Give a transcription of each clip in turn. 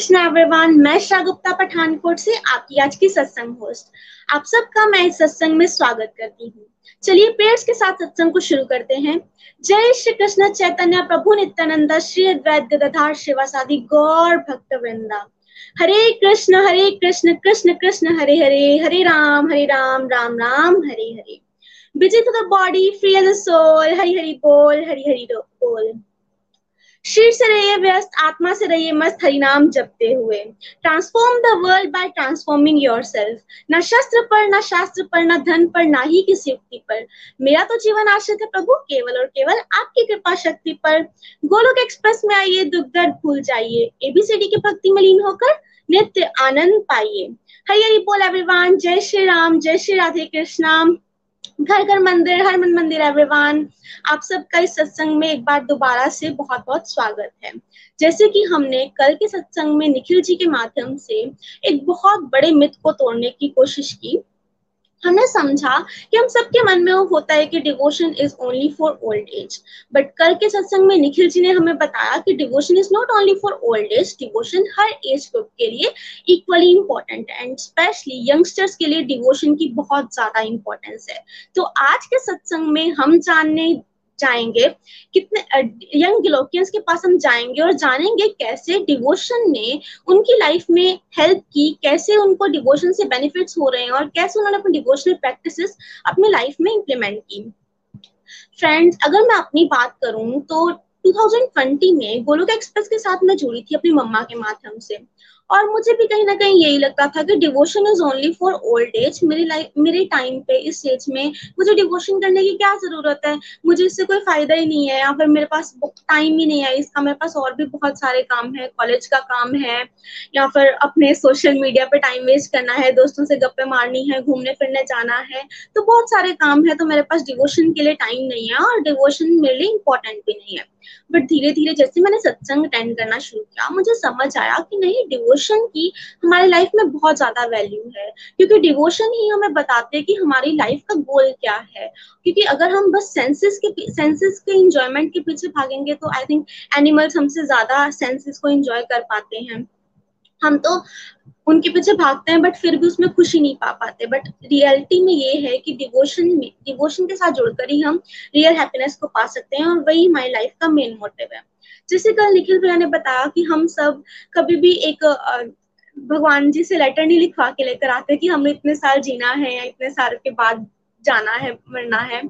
Krishna everyone मैं शाह गुप्ता पठानकोट से आपकी आज की सत्संग होस्ट आप सबका मैं इस सत्संग में स्वागत करती हूँ। चलिए प्रेयर्स के साथ सत्संग को शुरू करते हैं। जय श्री कृष्ण चैतन्य प्रभु नित्यानंद, श्री अद्वैत गदाधार शिवासादि गौर भक्त वृंदा Hare Krishna Hare Krishna Krishna Krishna, Hare Hare Hare Ram Hare Ram Ram Ram, Hare Hare. Busy to the body free as soul Hari Hari बोल, हरि हरि बोल। शरीर से रहिए, व्यस्त आत्मा से रहिए, मस्त हरिनाम जपते हुए। Transform the world by transforming yourself न शस्त्र पर, न शास्त्र पर, न धन पर, न ही किसी युक्ति पर। मेरा तो जीवन आश्रित है प्रभु, केवल और केवल आपकी कृपा शक्ति पर। गोलोक एक्सप्रेस में आइए, दुख दर्द भूल जाइए। एबीसीडी की भक्ति में लीन होकर नित्य आनंद पाइए। हरि हरि बोल एवरीवन जय श्री राम, जय श्री राधे कृष्णा। घर घर मंदिर, हर मन मंदिर एवरीवन आप सबका इस सत्संग में एक बार दोबारा से बहुत बहुत स्वागत है। जैसे कि हमने कल के सत्संग में निखिल जी के माध्यम से एक बहुत बड़े मिथ को तोड़ने की कोशिश की हमने समझा कि हम सबके मन में वो होता है कि devotion is only for old age but कल के सत्संग में निखिल जी ने हमें बताया कि devotion is not only for old age devotion her age group के लिए इक्वली इंपॉर्टेंट है. एंड स्पेशली यंगस्टर्स के लिए डिवोशन की बहुत ज़्यादा इंपॉर्टेंस है. तो आज के सत्संग में हम जानने जाएँगे, कितने यंग गिलोकियंस के पास हम जाएँगे और जानेंगे कैसे डिवोशन ने उनकी लाइफ में हेल्प की, कैसे उनको डिवोशन से बेनिफिट्स हो रहे हैं और कैसे उन्होंने अपनी डिवोशनल प्रैक्टिसेस अपनी लाइफ में इम्प्लीमेंट की। फ्रेंड्स अगर मैं अपनी बात करूँ तो 2020 में गोलोक एक्सप्रेस के साथ मैं जुड़ी थी अपनी मम्मा के माध्यम से। और मुझे भी कहीं ना कहीं यही लगता था कि devotion is only for old age मेरी लाइफ मेरे टाइम पे, इस एज में मुझे डिवोशन करने की क्या ज़रूरत है? मुझे इससे कोई फ़ायदा ही नहीं है या फिर मेरे पास टाइम ही नहीं है इसका। मेरे पास और भी बहुत सारे काम है कॉलेज का काम है या फिर अपने सोशल मीडिया पे टाइम वेस्ट करना है, दोस्तों से गप्पे मारनी है, घूमने फिरने जाना है तो बहुत सारे काम है तो मेरे पास डिवोशन के लिए टाइम नहीं है और डिवोशन मेरे लिए इंपॉर्टेंट भी नहीं है। बट धीरे धीरे जैसे मैंने सत्संग अटेंड करना शुरू किया, मुझे समझ आया कि नहीं डिवोशन की हमारे लाइफ में बहुत ज़्यादा वैल्यू है। क्योंकि डिवोशन ही हमें बताते हैं कि हमारी लाइफ का गोल क्या है। क्योंकि अगर हम बस सेंसेस के सेंसेस के इंजॉयमेंट के पीछे भागेंगे तो आई थिंक एनिमल्स हमसे ज़्यादा सेंसेस को इंजॉय कर पाते हैं। हम तो उनके पीछे भागते हैं बट फिर भी उसमें खुशी नहीं पा पाते। बट रियलिटी में ये है कि डिवोशन में डिवोशन के साथ जुड़कर ही हम रियल हैप्पीनेस को पा सकते हैं, और वही हमारी लाइफ का मेन मोटिव है। जैसे कल निखिल भैया ने बताया कि हम सब कभी भी एक भगवान जी से लेटर नहीं लिखवा के लेकर आते कि हमें इतने साल जीना है या इतने साल के बाद जाना है, मरना है।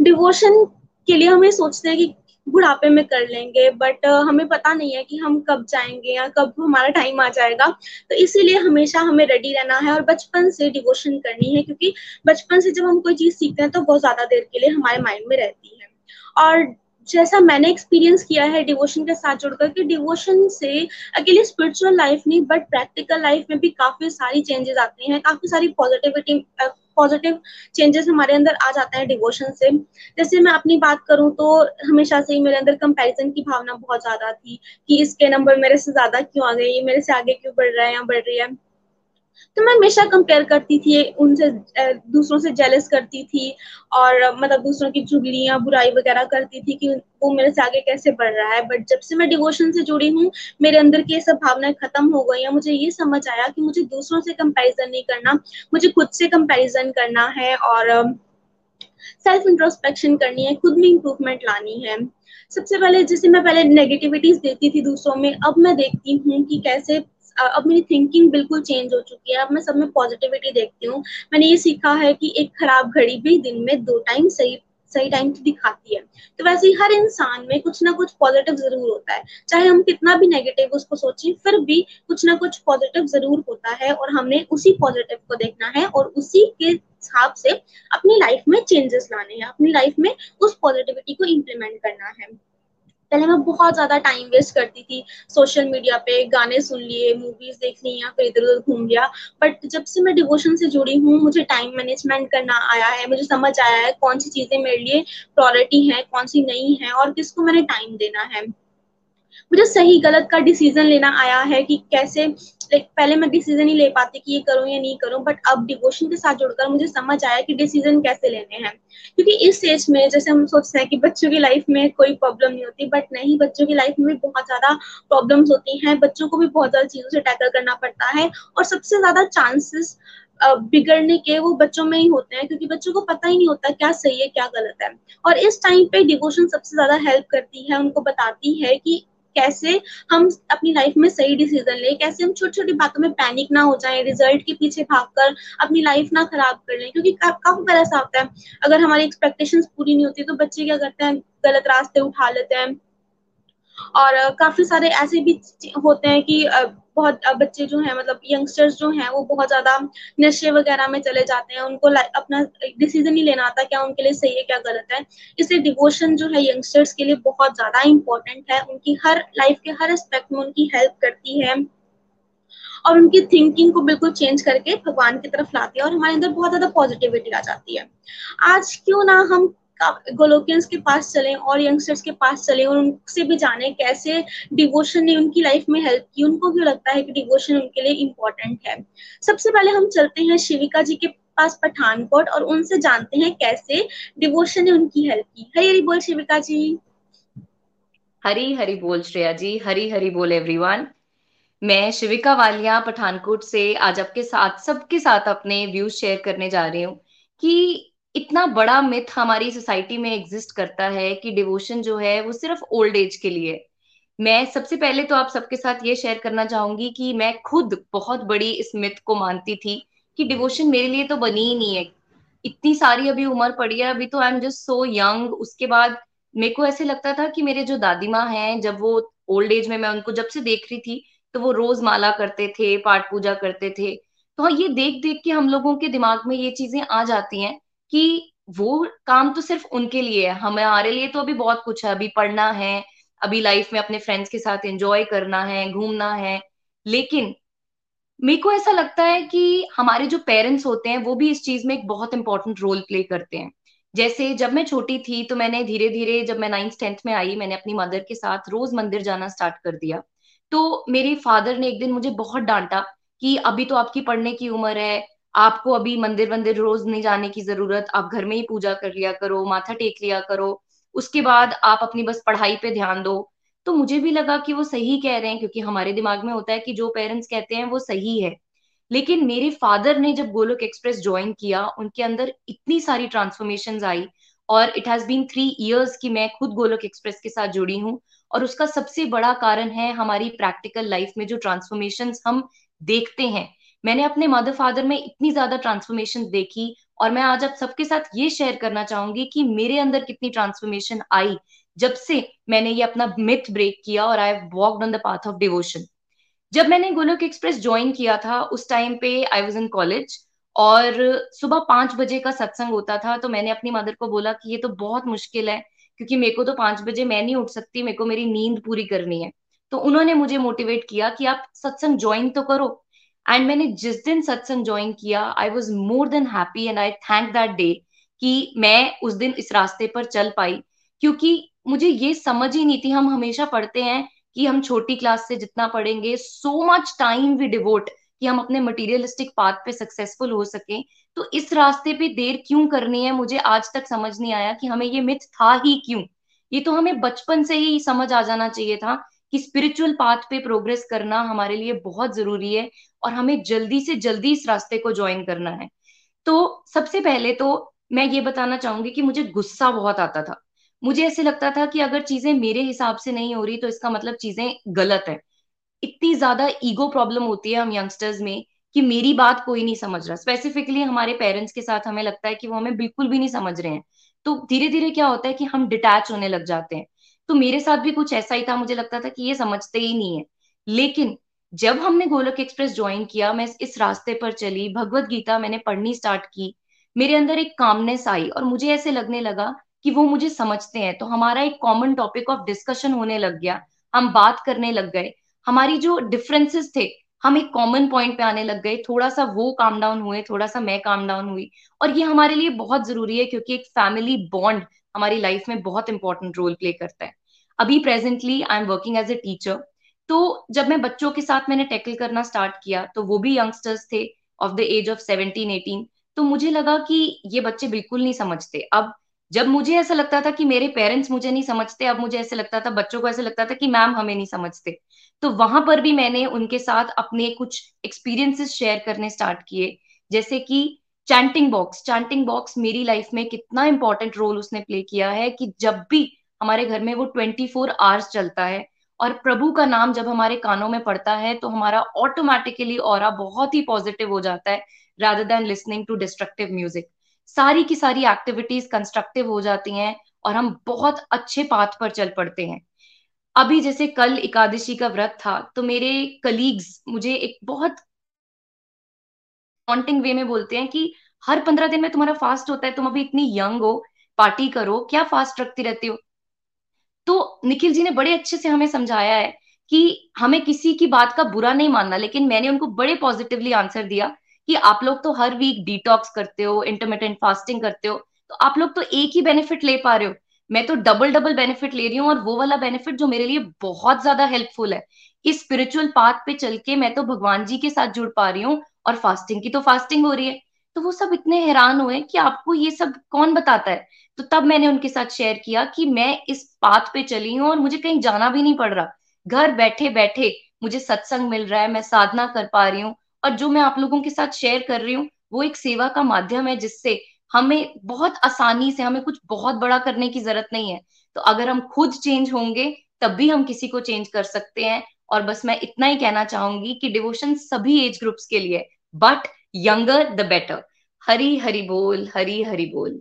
डिवोशन के लिए हम सोचते हैं कि बुढ़ापे में कर लेंगे बट हमें पता नहीं है कि हम कब जाएँगे या कब हमारा टाइम आ जाएगा। तो इसीलिए हमेशा हमें रेडी रहना है और बचपन से डिवोशन करनी है, क्योंकि बचपन से जब हम कोई चीज़ सीखते हैं तो बहुत ज़्यादा देर के लिए हमारे माइंड में रहती है। और जैसा मैंने एक्सपीरियंस किया है डिवोशन के साथ जुड़कर कि डिवोशन से अकेले स्पिरिचुअल लाइफ नहीं बट प्रैक्टिकल लाइफ में भी काफ़ी सारी चेंजेस आते हैं, काफ़ी सारी पॉजिटिविटी पॉजिटिव चेंजेस हमारे अंदर आ जाते हैं डिवोशन से। जैसे मैं अपनी बात करूँ तो हमेशा से ही मेरे अंदर कंपैरिजन की भावना बहुत ज़्यादा थी कि इसके नंबर मेरे से ज़्यादा क्यों आ गए मेरे से आगे क्यों बढ़ रहा है या बढ़ रही है। तो मैं हमेशा कंपेयर करती थी, उनसे दूसरों से जेलस करती थी और मतलब दूसरों की चुगलियाँ, बुराई वगैरह करती थी कि वो मेरे से आगे कैसे बढ़ रहा है। बट जब से मैं डिवोशन से जुड़ी हूँ, मेरे अंदर की सब भावनाएँ खत्म हो गई हैं। मुझे ये समझ आया कि मुझे दूसरों से कंपैरिजन नहीं करना, मुझे खुद से कंपैरिजन करना है और सेल्फ इंट्रोस्पेक्शन करनी है, खुद में इम्प्रूवमेंट लानी है। सबसे पहले, जैसे मैं पहले नेगेटिविटीज देती थी दूसरों में, अब मैं देखती हूँ कि कैसे अब मेरी थिंकिंग बिल्कुल चेंज हो चुकी है। अब मैं सब में पॉजिटिविटी देखती हूँ। मैंने ये सीखा है कि एक खराब घड़ी भी दिन में दो टाइम सही सही टाइम तो दिखाती है। तो वैसे ही हर इंसान में कुछ ना कुछ पॉजिटिव ज़रूर होता है। चाहे हम कितना भी नेगेटिव उसको सोचें, फिर भी कुछ ना कुछ पॉजिटिव ज़रूर होता है और हमने उसी पॉजिटिव को देखना है और उसी के हिसाब से अपनी लाइफ में चेंजेस लाने हैं, अपनी लाइफ में उस पॉजिटिविटी को इम्प्लीमेंट करना है। पहले मैं बहुत ज़्यादा टाइम वेस्ट करती थी सोशल मीडिया पे, गाने सुन लिए मूवीज़ देख ली या फिर इधर उधर घूम लिया। बट जब से मैं डिवोशन से जुड़ी हूँ, मुझे टाइम मैनेजमेंट करना आया है, मुझे समझ आया है कौन सी चीज़ें मेरे लिए प्रायोरिटी है, कौन सी नहीं है और किसको मैंने टाइम देना है। मुझे सही गलत का डिसीज़न लेना आया है कि कैसे लाइक पहले मैं डिसीज़न ही ले पाती कि ये करूँ या नहीं करूँ बट अब डिवोशन के साथ जुड़कर मुझे समझ आया कि डिसीज़न कैसे लेने हैं। क्योंकि इस स्टेज में जैसे हम सोचते हैं कि बच्चों की लाइफ में कोई प्रॉब्लम नहीं होती बट नहीं, बच्चों की लाइफ में बहुत ज़्यादा प्रॉब्लम्स होती हैं। बच्चों को भी बहुत ज़्यादा चीज़ों से टैकल करना पड़ता है और सबसे ज़्यादा चांसेस बिगड़ने के वो बच्चों में ही होते हैं, क्योंकि बच्चों को पता ही नहीं होता क्या सही है, क्या गलत है। और इस टाइम पे डिवोशन सबसे ज़्यादा हेल्प करती है, उनको बताती है कि कैसे हम अपनी लाइफ में सही डिसीज़न लें, कैसे हम छोटी छोटी बातों में पैनिक ना हो जाए रिज़ल्ट के पीछे भागकर अपनी लाइफ ना खराब कर लें, क्योंकि काफ़ी बार ऐसा होता है। अगर हमारी एक्सपेक्टेशंस पूरी नहीं होती तो बच्चे क्या करते हैं, गलत रास्ते उठा लेते हैं। और काफ़ी सारे ऐसे भी होते हैं कि बहुत बच्चे जो हैं मतलब यंगस्टर्स जो हैं, वो बहुत ज़्यादा नशे वगैरह में चले जाते हैं। उनको अपना डिसीज़न नहीं लेना आता है क्या उनके लिए सही है, क्या गलत है। इसलिए डिवोशन जो है यंगस्टर्स के लिए बहुत ज़्यादा इंपॉर्टेंट है। उनकी हर लाइफ के हर एस्पेक्ट में उनकी हेल्प करती है। और उनकी थिंकिंग को बिल्कुल चेंज करके भगवान की तरफ़ लाती है और हमारे अंदर बहुत ज़्यादा पॉजिटिविटी आ जाती है। आज क्यों ना हम गोलोकियंस के पास चले और यंगस्टर्स के पास चले और उनसे भी जाने कैसे डिवोशन ने उनकी लाइफ में हेल्प की। उनको क्यों लगता है कि डिवोशन उनके लिए इम्पोर्टेंट है? सबसे पहले हम चलते हैं शिविका जी के पास पठानकोट और उनसे जानते हैं कैसे डिवोशन ने उनकी हेल्प की। हरी हरी बोल शिविका जी। हरी हरी बोल श्रेया जी। हरी हरी बोल एवरीवन मैं शिविका वालिया पठानकोट से आज आपके साथ, सबके साथ अपने व्यूज़ शेयर करने जा रही हूँ कि इतना बड़ा मिथ हमारी सोसाइटी में एग्जिस्ट करता है कि डिवोशन जो है वो सिर्फ़ ओल्ड एज के लिए मैं सबसे पहले तो आप सबके साथ ये शेयर करना चाहूँगी कि मैं खुद बहुत बड़ी इस मिथ को मानती थी कि डिवोशन मेरे लिए तो बनी ही नहीं है। इतनी सारी अभी उम्र पड़ी है, अभी तो I am just so young उसके बाद मेरे को ऐसे लगता था कि मेरे जो दादी माँ हैं, जब वो ओल्ड एज में मैं उनको जब से देख रही थी तो वो रोज माला करते थे, पाठ पूजा करते थे। तो हाँ ये देख देख के हम लोगों के दिमाग में ये चीज़ें आ जाती हैं। कि वो काम तो सिर्फ़ उनके लिए है। हमारे लिए तो अभी बहुत कुछ है। अभी पढ़ना है, अभी लाइफ में अपने फ्रेंड्स के साथ एंजॉय करना है, घूमना है। लेकिन मेरे को ऐसा लगता है कि हमारे जो पेरेंट्स होते हैं, वो भी इस चीज़ में एक बहुत इंपॉर्टेंट रोल प्ले करते हैं। जैसे जब मैं छोटी थी तो मैंने धीरे धीरे जब मैं नाइन्थ टेंथ में आई, मैंने अपनी मदर के साथ रोज मंदिर जाना स्टार्ट कर दिया। तो मेरे फादर ने एक दिन मुझे बहुत डांटा कि अभी तो आपकी पढ़ने की उम्र है आपको अभी मंदिर वंदिर रोज नहीं जाने की ज़रूरत, आप घर में ही पूजा कर लिया करो, माथा टेक लिया करो, उसके बाद आप अपनी बस पढ़ाई पे ध्यान दो। तो मुझे भी लगा कि वो सही कह रहे हैं, क्योंकि हमारे दिमाग में होता है कि जो पेरेंट्स कहते हैं वो सही है। लेकिन मेरे फादर ने जब गोलोक एक्सप्रेस ज्वाइन किया, उनके अंदर इतनी सारी ट्रांसफॉर्मेशन आई और it has been three years की मैं खुद गोलोक एक्सप्रेस के साथ जुड़ी हूँ और उसका सबसे बड़ा कारण है हमारी प्रैक्टिकल लाइफ में जो ट्रांसफॉर्मेशन हम देखते हैं। मैंने अपने मदर फादर में इतनी ज़्यादा ट्रांसफॉर्मेशन देखी और मैं आज आप सबके साथ ये शेयर करना चाहूँगी कि मेरे अंदर कितनी ट्रांसफॉर्मेशन आई जब से मैंने ये अपना मिथ ब्रेक किया और I walked on the path of devotion जब मैंने गोलोक एक्सप्रेस ज्वाइन किया था, उस टाइम पे आई वॉज़ इन कॉलेज और सुबह पाँच बजे का सत्संग होता था तो मैंने अपनी मदर को बोला कि ये तो बहुत मुश्किल है, क्योंकि मेरे को तो पाँच बजे मैं नहीं उठ सकती, मेरे को मेरी नींद पूरी करनी है। तो उन्होंने मुझे मोटिवेट किया कि आप सत्संग ज्वाइन तो करो एंड मैंने जिस दिन सत्संग ज्वाइन किया I was more than happy and I thank that day कि मैं उस दिन इस रास्ते पर चल पाई। क्योंकि मुझे ये समझ ही नहीं थी, हम हमेशा पढ़ते हैं कि हम छोटी क्लास से जितना पढ़ेंगे so much time we devote कि हम अपने मटीरियलिस्टिक पाथ पे सक्सेसफुल हो सके। तो इस रास्ते पे देर क्यों करनी है, मुझे आज तक समझ नहीं आया कि हमें ये मिथ था ही क्यों। ये तो हमें बचपन से ही समझ आ जाना चाहिए था कि स्पिरिचुअल पाथ पे प्रोग्रेस करना हमारे लिए बहुत ज़रूरी है। और हमें जल्दी से जल्दी इस रास्ते को ज्वाइन करना है। तो सबसे पहले तो मैं ये बताना चाहूँगी कि मुझे गुस्सा बहुत आता था। मुझे ऐसे लगता था कि अगर चीज़ें मेरे हिसाब से नहीं हो रही तो इसका मतलब चीज़ें गलत है। इतनी ज़्यादा ईगो प्रॉब्लम होती है हम यंगस्टर्स में कि मेरी बात कोई नहीं समझ रहा। स्पेसिफिकली हमारे पेरेंट्स के साथ हमें लगता है कि वो हमें बिल्कुल भी नहीं समझ रहे हैं। तो धीरे धीरे क्या होता है कि हम डिटैच होने लग जाते हैं। तो मेरे साथ भी कुछ ऐसा ही था, मुझे लगता था कि ये समझते ही नहीं है। लेकिन जब हमने गोलक एक्सप्रेस ज्वाइन किया, मैं इस रास्ते पर चली, भगवत गीता मैंने पढ़नी स्टार्ट की, मेरे अंदर एक कामनेस आई और मुझे ऐसे लगने लगा कि वो मुझे समझते हैं। तो हमारा एक कॉमन टॉपिक ऑफ़ डिस्कशन होने लग गया। हम बात करने लग गए। हमारी जो डिफरेंसेस थे, हम एक कॉमन पॉइंट पे आने लग गए। थोड़ा सा वो काम डाउन हुए थोड़ा सा मैं काम डाउन हुई। और ये हमारे लिए बहुत ज़रूरी है क्योंकि एक फैमिली बॉन्ड हमारी लाइफ में बहुत इंपॉर्टेंट रोल प्ले करता है। अभी presently I am working as a teacher तो जब मैं बच्चों के साथ मैंने टैकल करना स्टार्ट किया तो वो भी यंगस्टर्स थे of the age of seventeen eighteen तो मुझे लगा कि ये बच्चे बिल्कुल नहीं समझते। अब जब मुझे ऐसा लगता था कि मेरे पेरेंट्स मुझे नहीं समझते, अब मुझे ऐसे लगता था, बच्चों को ऐसे लगता था कि मैम हमें नहीं समझते तो वहाँ पर भी मैंने उनके साथ अपने कुछ एक्सपीरियंसेस शेयर करने स्टार्ट किए। जैसे कि चैंटिंग बॉक्स चैंटिंग बॉक्स मेरी लाइफ में कितना इंपॉर्टेंट रोल उसने प्ले किया है कि जब भी हमारे घर में वो ट्वेंटी फोर आवर्स चलता है और प्रभु का नाम जब हमारे कानों में पड़ता है तो हमारा ऑटोमेटिकली और बहुत ही पॉजिटिव हो जाता है rather than listening to destructive music सारी की सारी एक्टिविटीज़ कंस्ट्रक्टिव हो जाती हैं और हम बहुत अच्छे पाथ पर चल पड़ते हैं। अभी जैसे कल एकादशी का व्रत था तो मेरे कलीग्स मुझे एक बहुत कॉन्टिंग वे में बोलते हैं कि हर पंद्रह दिन में तुम्हारा फास्ट होता है, तुम अभी इतनी यंग हो पार्टी करो, क्या फास्ट रखती रहती हो? तो निखिल जी ने बड़े अच्छे से हमें समझाया है कि हमें किसी की बात का बुरा नहीं मानना, लेकिन मैंने उनको बड़े पॉजिटिवली आंसर दिया कि आप लोग तो हर वीक डिटॉक्स करते हो इंटरमीडियंट फास्टिंग करते हो तो आप लोग तो एक ही बेनिफिट ले पा रहे हो। मैं तो डबल डबल बेनिफिट ले रही हूँ और वो वाला बेनिफिट जो मेरे लिए बहुत ज़्यादा हेल्पफुल है। इस स्पिरिचुअल पाथ पे चल के मैं तो भगवान जी के साथ जुड़ पा रही हूँ और फास्टिंग की तो फास्टिंग हो रही है। तो वो सब इतने हैरान हुए कि आपको ये सब कौन बताता है? तो तब मैंने उनके साथ शेयर किया कि मैं इस पाथ पे चली हूँ और मुझे कहीं जाना भी नहीं पड़ रहा। घर बैठे बैठे मुझे सत्संग मिल रहा है, मैं साधना कर पा रही हूँ और जो मैं आप लोगों के साथ शेयर कर रही हूँ, वो एक सेवा का माध्यम है जिससे हमें बहुत आसानी से, हमें कुछ बहुत बड़ा करने की ज़रूरत नहीं है। तो अगर हम खुद चेंज होंगे, तब भी हम किसी को चेंज कर सकते हैं और बस मैं इतना ही कहना चाहूँगी कि डिवोशन सभी एज ग्रुप्स के लिए but younger the better Hari Hari बोल, हरी हरी बोल।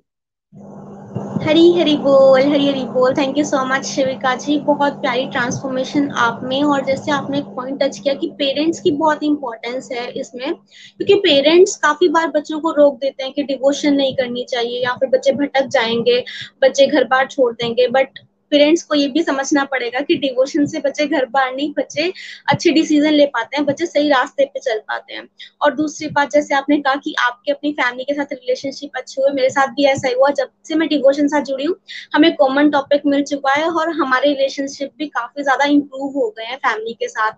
हरी हरी बोल, हरी हरी बोल। Thank you so much Shivika ji. बहुत प्यारी ट्रांसफॉर्मेशन आप में और जैसे आपने पॉइंट टच किया कि पेरेंट्स की बहुत इंपॉर्टेंस है इसमें। क्योंकि पेरेंट्स काफ़ी बार बच्चों को रोक देते हैं कि डिवोशन नहीं करनी चाहिए या फिर बच्चे भटक जाएँगे, बच्चे घर बार छोड़ देंगे। बट पेरेंट्स को ये भी समझना पड़ेगा कि डिवोशन से बच्चे घर बार नहीं बच्चे अच्छे डिसीज़न ले पाते हैं, बच्चे सही रास्ते पे चल पाते हैं। और दूसरी बात, जैसे आपने कहा कि आपके अपनी फैमिली के साथ रिलेशनशिप अच्छे हुए, मेरे साथ भी ऐसा ही हुआ, जब से मैं डिवोशन साथ जुड़ी हूँ, हमें कॉमन टॉपिक मिल चुका है और हमारे रिलेशनशिप भी काफ़ी ज़्यादा इम्प्रूव हो गए हैं फैमिली के साथ।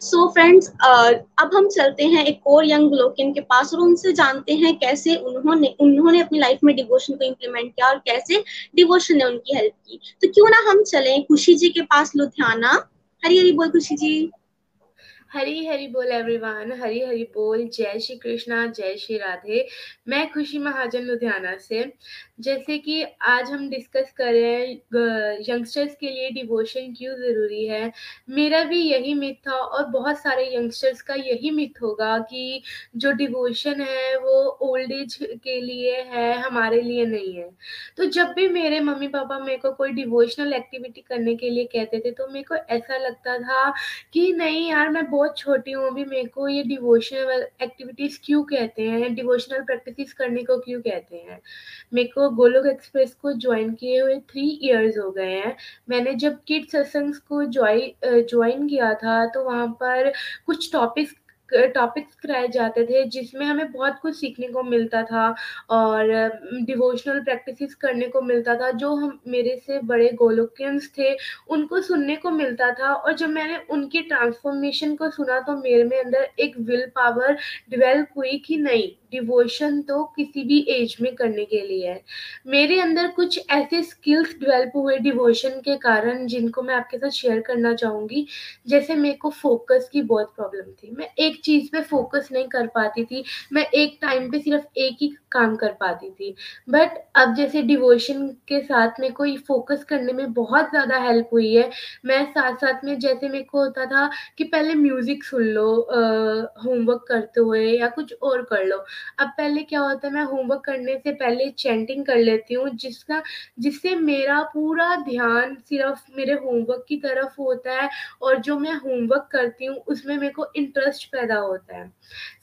सो so फ्रेंड्स uh, अब हम चलते हैं एक और यंग लोकिन के पास और उनसे जानते हैं कैसे उन्होंने उन्होंने अपनी लाइफ में डिवोशन को इम्प्लीमेंट किया और कैसे डिवोशन ने उनकी हेल्प की। तो क्यों ना हम चले खुशी जी के पास लुधियाना। हरी हरी बोल खुशी जी। हरी हरी बोल एवरीवन हरी हरी बोल। जय श्री कृष्णा, जय श्री राधे। मैं खुशी महाजन लुधियाना से। जैसे कि आज हम डिस्कस कर रहे हैं यंगस्टर्स के लिए डिवोशन क्यों ज़रूरी है? मेरा भी यही मिथ था और बहुत सारे यंगस्टर्स का यही मिथ होगा कि जो डिवोशन है, वो ओल्ड एज के लिए है, हमारे लिए नहीं है। तो जब भी मेरे मम्मी पापा मेरे को कोई डिवोशनल एक्टिविटी करने के लिए कहते थे तो मेरे को ऐसा लगता था कि नहीं यार, मैं बहुत छोटी हूँ, अभी मेरे को ये डिवोशनल एक्टिविटीज़ क्यों कहते हैं? डिवोशनल प्रैक्टिस करने को क्यों कहते हैं? मेरे को गोलोक एक्सप्रेस को ज्वाइन किए हुए थ्री इयर्स हो गए हैं। मैंने जब किड सत्संग को ज्वाइन ज्वाइन किया था तो वहाँ पर कुछ टॉपिक्स टॉपिक्स कराए जाते थे, जिसमें हमें बहुत कुछ सीखने को मिलता था और डिवोशनल प्रैक्टिसेस करने को मिलता था, जो हम, मेरे से बड़े गोलोकियंस थे, उनको सुनने को मिलता था। और जब मैंने उनकी ट्रांसफॉर्मेशन को सुना तो मेरे में अंदर एक विल पावर डिवेल्प हुई कि नहीं डिवोशन तो किसी भी एज में करने के लिए है। मेरे अंदर कुछ ऐसे स्किल्स डेवलप हुए डिवोशन के कारण जिनको मैं आपके साथ शेयर करना चाहूँगी। जैसे मेरे को फोकस की बहुत प्रॉब्लम थी। मैं एक चीज़ पे फोकस नहीं कर पाती थी। मैं एक टाइम पे सिर्फ़ एक ही काम कर पाती थी। बट अब जैसे डिवोशन के साथ मेरे को फोकस करने में बहुत ज़्यादा हेल्प हुई है। मैं साथ साथ में जैसे मेरे को होता था कि पहले म्यूज़िक सुन लो होमवर्क करते हुए या कुछ और कर लो। अब पहले क्या होता है, मैं होमवर्क करने से पहले चैंटिंग कर लेती हूँ, जिसका, जिससे मेरा पूरा ध्यान सिर्फ़ मेरे होमवर्क की तरफ़ होता है और जो मैं होमवर्क करती हूँ, उसमें मेरे को इंटरेस्ट पैदा होता है।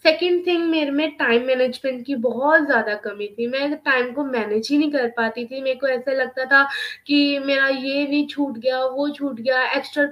सेकेंड थिंग मेरे में टाइम मैनेजमेंट की बहुत ज़्यादा कमी थी। मैं टाइम को मैनेज ही नहीं कर पाती थी। मेरे को ऐसा लगता था कि मेरा ये नहीं छूट गया, वो छूट गया एक्स्ट्रा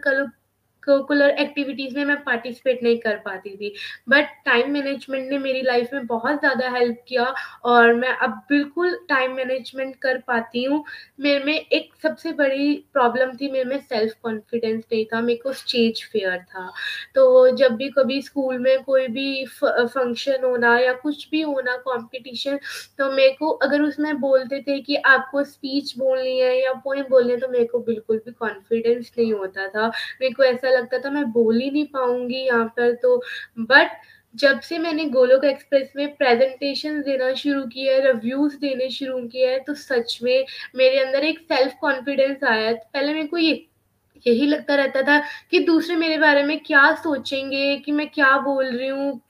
करिकुलर एक्टिविटीज़ में मैं पार्टिसिपेट नहीं कर पाती थी। बट टाइम मैनेजमेंट ने मेरी लाइफ में बहुत ज़्यादा हेल्प किया और मैं अब बिल्कुल टाइम मैनेजमेंट कर पाती हूँ। मेरे में एक सबसे बड़ी प्रॉब्लम थी, मेरे में सेल्फ कॉन्फिडेंस नहीं था, मेरे को स्टेज फेयर था। तो जब भी कभी स्कूल में कोई भी फ़ंक्शन होना या कुछ भी होना कंपटीशन तो मेरे को अगर उसमें बोलते थे कि आपको स्पीच बोलनी है या पोइम बोलनी है तो मेरे को बिल्कुल भी कॉन्फिडेंस नहीं होता था। मेरे को ऐसा लगता था मैं बोल ही नहीं पाऊँगी यहाँ पर तो बट जब से मैंने गोलोक एक्सप्रेस में प्रेजेंटेशन देना शुरू किया है रिव्यूज़ देने शुरू किया है तो सच में मेरे अंदर एक सेल्फ कॉन्फिडेंस आया। है पहले मेरे को ये यही लगता रहता था कि दूसरे मेरे बारे में क्या सोचेंगे, कि मैं क्या बोल रही हूँ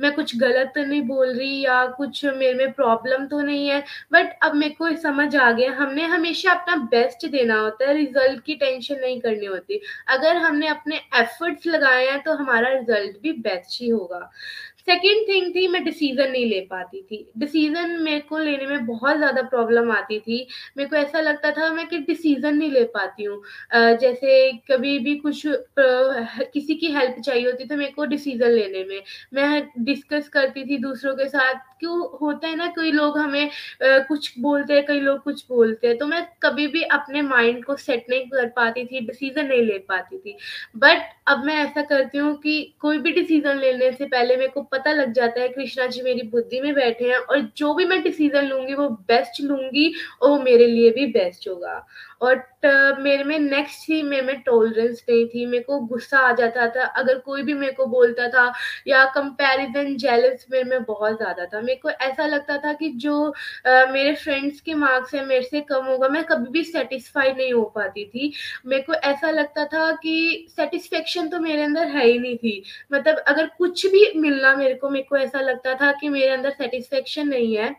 मैं कुछ गलत तो नहीं बोल रही या कुछ मेरे में प्रॉब्लम तो नहीं है। बट अब मेरे को समझ आ गया, हमने हमेशा अपना बेस्ट देना होता है रिज़ल्ट की टेंशन नहीं करनी होती। अगर हमने अपने एफर्ट्स लगाए हैं तो हमारा रिज़ल्ट भी बेस्ट ही होगा। सेकेंड थिंग थी, मैं डिसीज़न नहीं ले पाती थी। डिसीज़न मेरे को लेने में बहुत ज़्यादा प्रॉब्लम आती थी। मेरे को ऐसा लगता था मैं कि डिसीज़न नहीं ले पाती हूँ। जैसे कभी भी कुछ किसी की हेल्प चाहिए होती तो मेरे को डिसीज़न लेने में। मैं डिस्कस करती थी दूसरों के साथ क्यों होता है ना कोई लोग हमें आ, कुछ बोलते हैं कई लोग कुछ बोलते हैं तो मैं कभी भी अपने माइंड को सेट नहीं कर पाती थी डिसीज़न नहीं ले पाती थी। बट अब मैं ऐसा करती हूँ कि कोई भी डिसीज़न लेने से पहले मेरे को पता लग जाता है कृष्णा जी मेरी बुद्धि में बैठे हैं और जो भी मैं डिसीज़न लूँगी वो बेस्ट लूँगी और वो मेरे लिए भी बेस्ट होगा। और मेरे में नेक्स्ट थी मेरे में टॉलरेंस नहीं थी मेरे को गुस्सा आ जाता था अगर कोई भी मेरे को बोलता था या कंपैरिजन जेलस मेरे में बहुत ज़्यादा था। मेरे को ऐसा लगता था कि जो आ, मेरे फ्रेंड्स के मार्क्स है मेरे से कम होगा मैं कभी भी सेटिस्फाई नहीं हो पाती थी। मेरे को ऐसा लगता था कि सेटिस्फेक्शन तो मेरे अंदर है ही नहीं थी। मतलब अगर कुछ भी मिलना मेरे को मेरे को ऐसा लगता था कि मेरे अंदर सेटिस्फेक्शन नहीं है।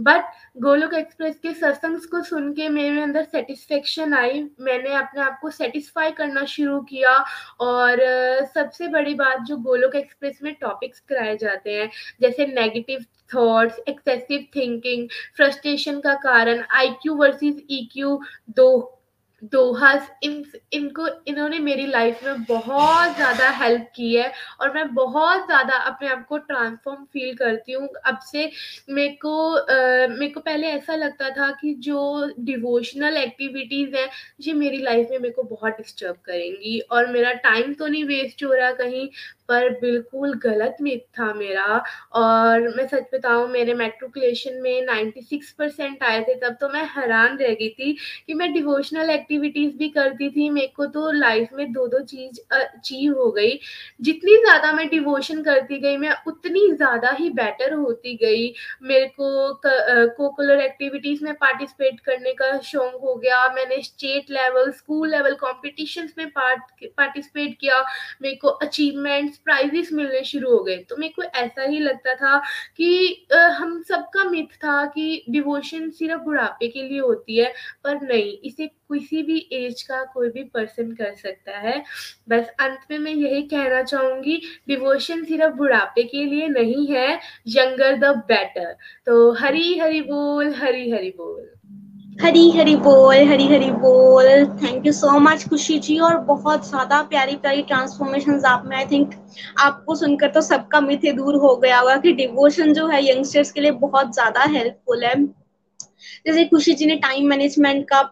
बट गोलोक एक्सप्रेस के सत्संग को सुन के मेरे अंदर सेटिस्फेक्शन आई मैंने अपने आप को सेटिस्फाई करना शुरू किया और सबसे बड़ी बात जो गोलोक एक्सप्रेस में टॉपिक्स कराए जाते हैं, जैसे negative thoughts excessive thinking frustration का कारण I Q versus E Q दो दोहास इन, इनको, इन्होंने मेरी लाइफ में बहुत ज़्यादा हेल्प की है और मैं बहुत ज़्यादा अपने आप को ट्रांसफॉर्म फील करती हूँ। अब से मेरे को मेरे को पहले ऐसा लगता था कि जो डिवोशनल एक्टिविटीज़ हैं, ये मेरी लाइफ में मेरे को बहुत डिस्टर्ब करेंगी और मेरा टाइम तो नहीं वेस्ट हो रहा कहीं। पर बिल्कुल गलत मिथ था मेरा। और मैं सच बताऊँ, मेरे मेट्रिकुलेशन में 96 परसेंट आए थे, तब तो मैं हैरान रह गई थी कि मैं डिवोशनल एक्टिविटीज़ भी करती थी। मेरे को तो लाइफ में दो दो चीज़ अचीव हो गई। जितनी ज़्यादा मैं डिवोशन करती गई, मैं उतनी ज़्यादा ही बेटर होती गई। मेरे को कोकुलर एक्टिविटीज़ में पार्टिसिपेट करने का शौक हो गया। मैंने state level school level competitions में पार्ट पार्टिसिपेट किया। मेरे को अचीवमेंट्स प्राइजेस मिलने शुरू हो गए। तो मेरे को ऐसा ही लगता था कि हम सबका मिथ था कि डिवोशन सिर्फ़ बुढ़ापे के लिए होती है, पर नहीं, इसे किसी भी एज का कोई भी पर्सन कर सकता है। बस अंत में मैं यही कहना चाहूँगी डिवोशन सिर्फ़ बुढ़ापे के लिए नहीं है यंगर द बेटर तो हरी हरी बोल, हरी हरी बोल। हरी हरी बोल, हरी हरी बोल। थैंक यू सो मच खुशी जी, और बहुत ज़्यादा प्यारी प्यारी ट्रांसफॉर्मेशन आप में आई थिंक आपको सुनकर तो सबका मिथ दूर हो गया होगा कि डिवोशन जो है यंगस्टर्स के लिए बहुत ज़्यादा हेल्पफुल है। जैसे खुशी जी ने टाइम मैनेजमेंट का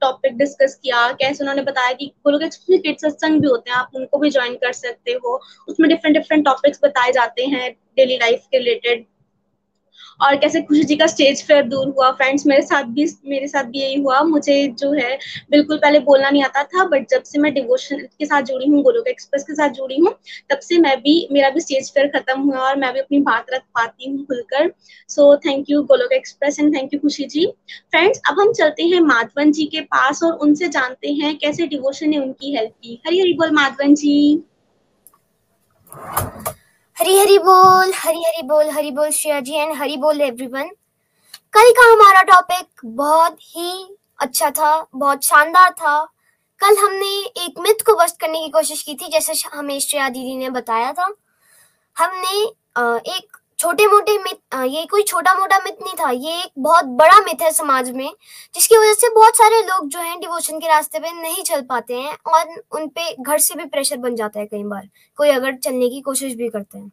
टॉपिक डिस्कस किया। कैसे उन्होंने बताया कि वो लोग किड सत्संग भी होते हैं, आप उनको भी ज्वाइन कर सकते हो। उसमें डिफरेंट डिफरेंट टॉपिक्स बताए जाते हैं डेली लाइफ के रिलेटेड और कैसे खुशी जी का स्टेज फेयर दूर हुआ। फ्रेंड्स मेरे साथ भी, मेरे साथ भी यही हुआ। मुझे जो है, बिल्कुल पहले बोलना नहीं आता था बट जब से मैं डिवोशन के साथ जुड़ी हूँ, गोलोक एक्सप्रेस के साथ जुड़ी हूँ, तब से मैं भी, मेरा भी स्टेज फेयर खत्म हुआ और मैं भी अपनी बात रख पाती हूँ खुलकर। So thank you Golok Express and thank you Khushi ji. Friends अब हम चलते हैं माधवन जी के पास और उनसे जानते हैं कैसे डिवोशन ने उनकी हेल्प की। हरी हरी बोल माधवन जी। हरी हरी बोल हरी हरी बोल हरी बोल श्रेया जी एंड हरी बोल एवरीवन कल का हमारा टॉपिक बहुत ही अच्छा था, बहुत शानदार था। कल हमने एक मिथ को बस्ट करने की कोशिश की थी, जैसे हमें श्रेया दीदी ने बताया था। हमने एक छोटे मोटे मिथ ये कोई छोटा मोटा मिथ नहीं था। ये एक बहुत बड़ा मिथ है समाज में, जिसकी वजह से बहुत सारे लोग जो हैं डिवोशन के रास्ते पे नहीं चल पाते हैं और उन पे घर से भी प्रेशर बन जाता है कई बार। कोई अगर चलने की कोशिश भी करते हैं।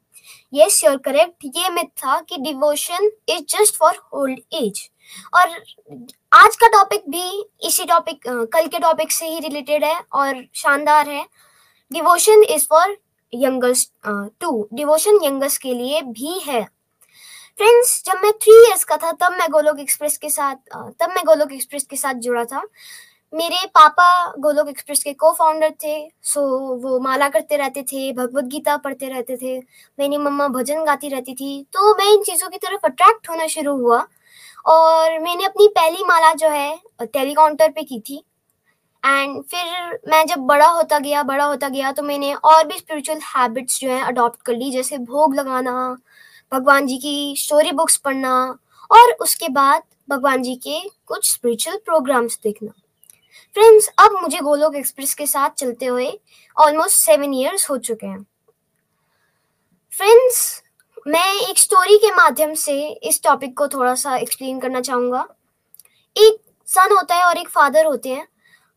ये श्योर करेक्ट ये मिथ था कि devotion is just for old age और आज का टॉपिक भी इसी टॉपिक कल के टॉपिक से ही रिलेटेड है और शानदार है। Devotion is for youngest to devotion youngers के लिए भी है। फ्रेंड्स जब मैं थ्री इयर्स का था, तब मैं गोलोक एक्सप्रेस के साथ तब मैं गोलोक एक्सप्रेस के साथ जुड़ा था। मेरे पापा गोलोक एक्सप्रेस के को फाउंडर थे सो वो माला करते रहते थे, भगवत गीता पढ़ते रहते थे, मेरी मम्मा भजन गाती रहती थी तो मैं इन चीज़ों की तरफ़ अट्रैक्ट होना शुरू हुआ। और मैंने अपनी पहली माला जो है टेलीकाउंटर पे की थी। एंड फिर मैं जब बड़ा होता गया, बड़ा होता गया तो मैंने और भी स्पिरिचुअल हैबिट्स जो हैं अडॉप्ट कर ली, जैसे भोग लगाना, भगवान जी की स्टोरी बुक्स पढ़ना और उसके बाद भगवान जी के कुछ स्पिरिचुअल प्रोग्राम्स देखना। फ्रेंड्स अब मुझे गोलोक एक्सप्रेस के साथ चलते हुए ऑलमोस्ट सेवन ईयर्स हो चुके हैं। फ्रेंड्स मैं एक स्टोरी के माध्यम से इस टॉपिक को थोड़ा सा एक्सप्लेन करना चाहूँगा। एक सन होता है और एक फादर होते हैं।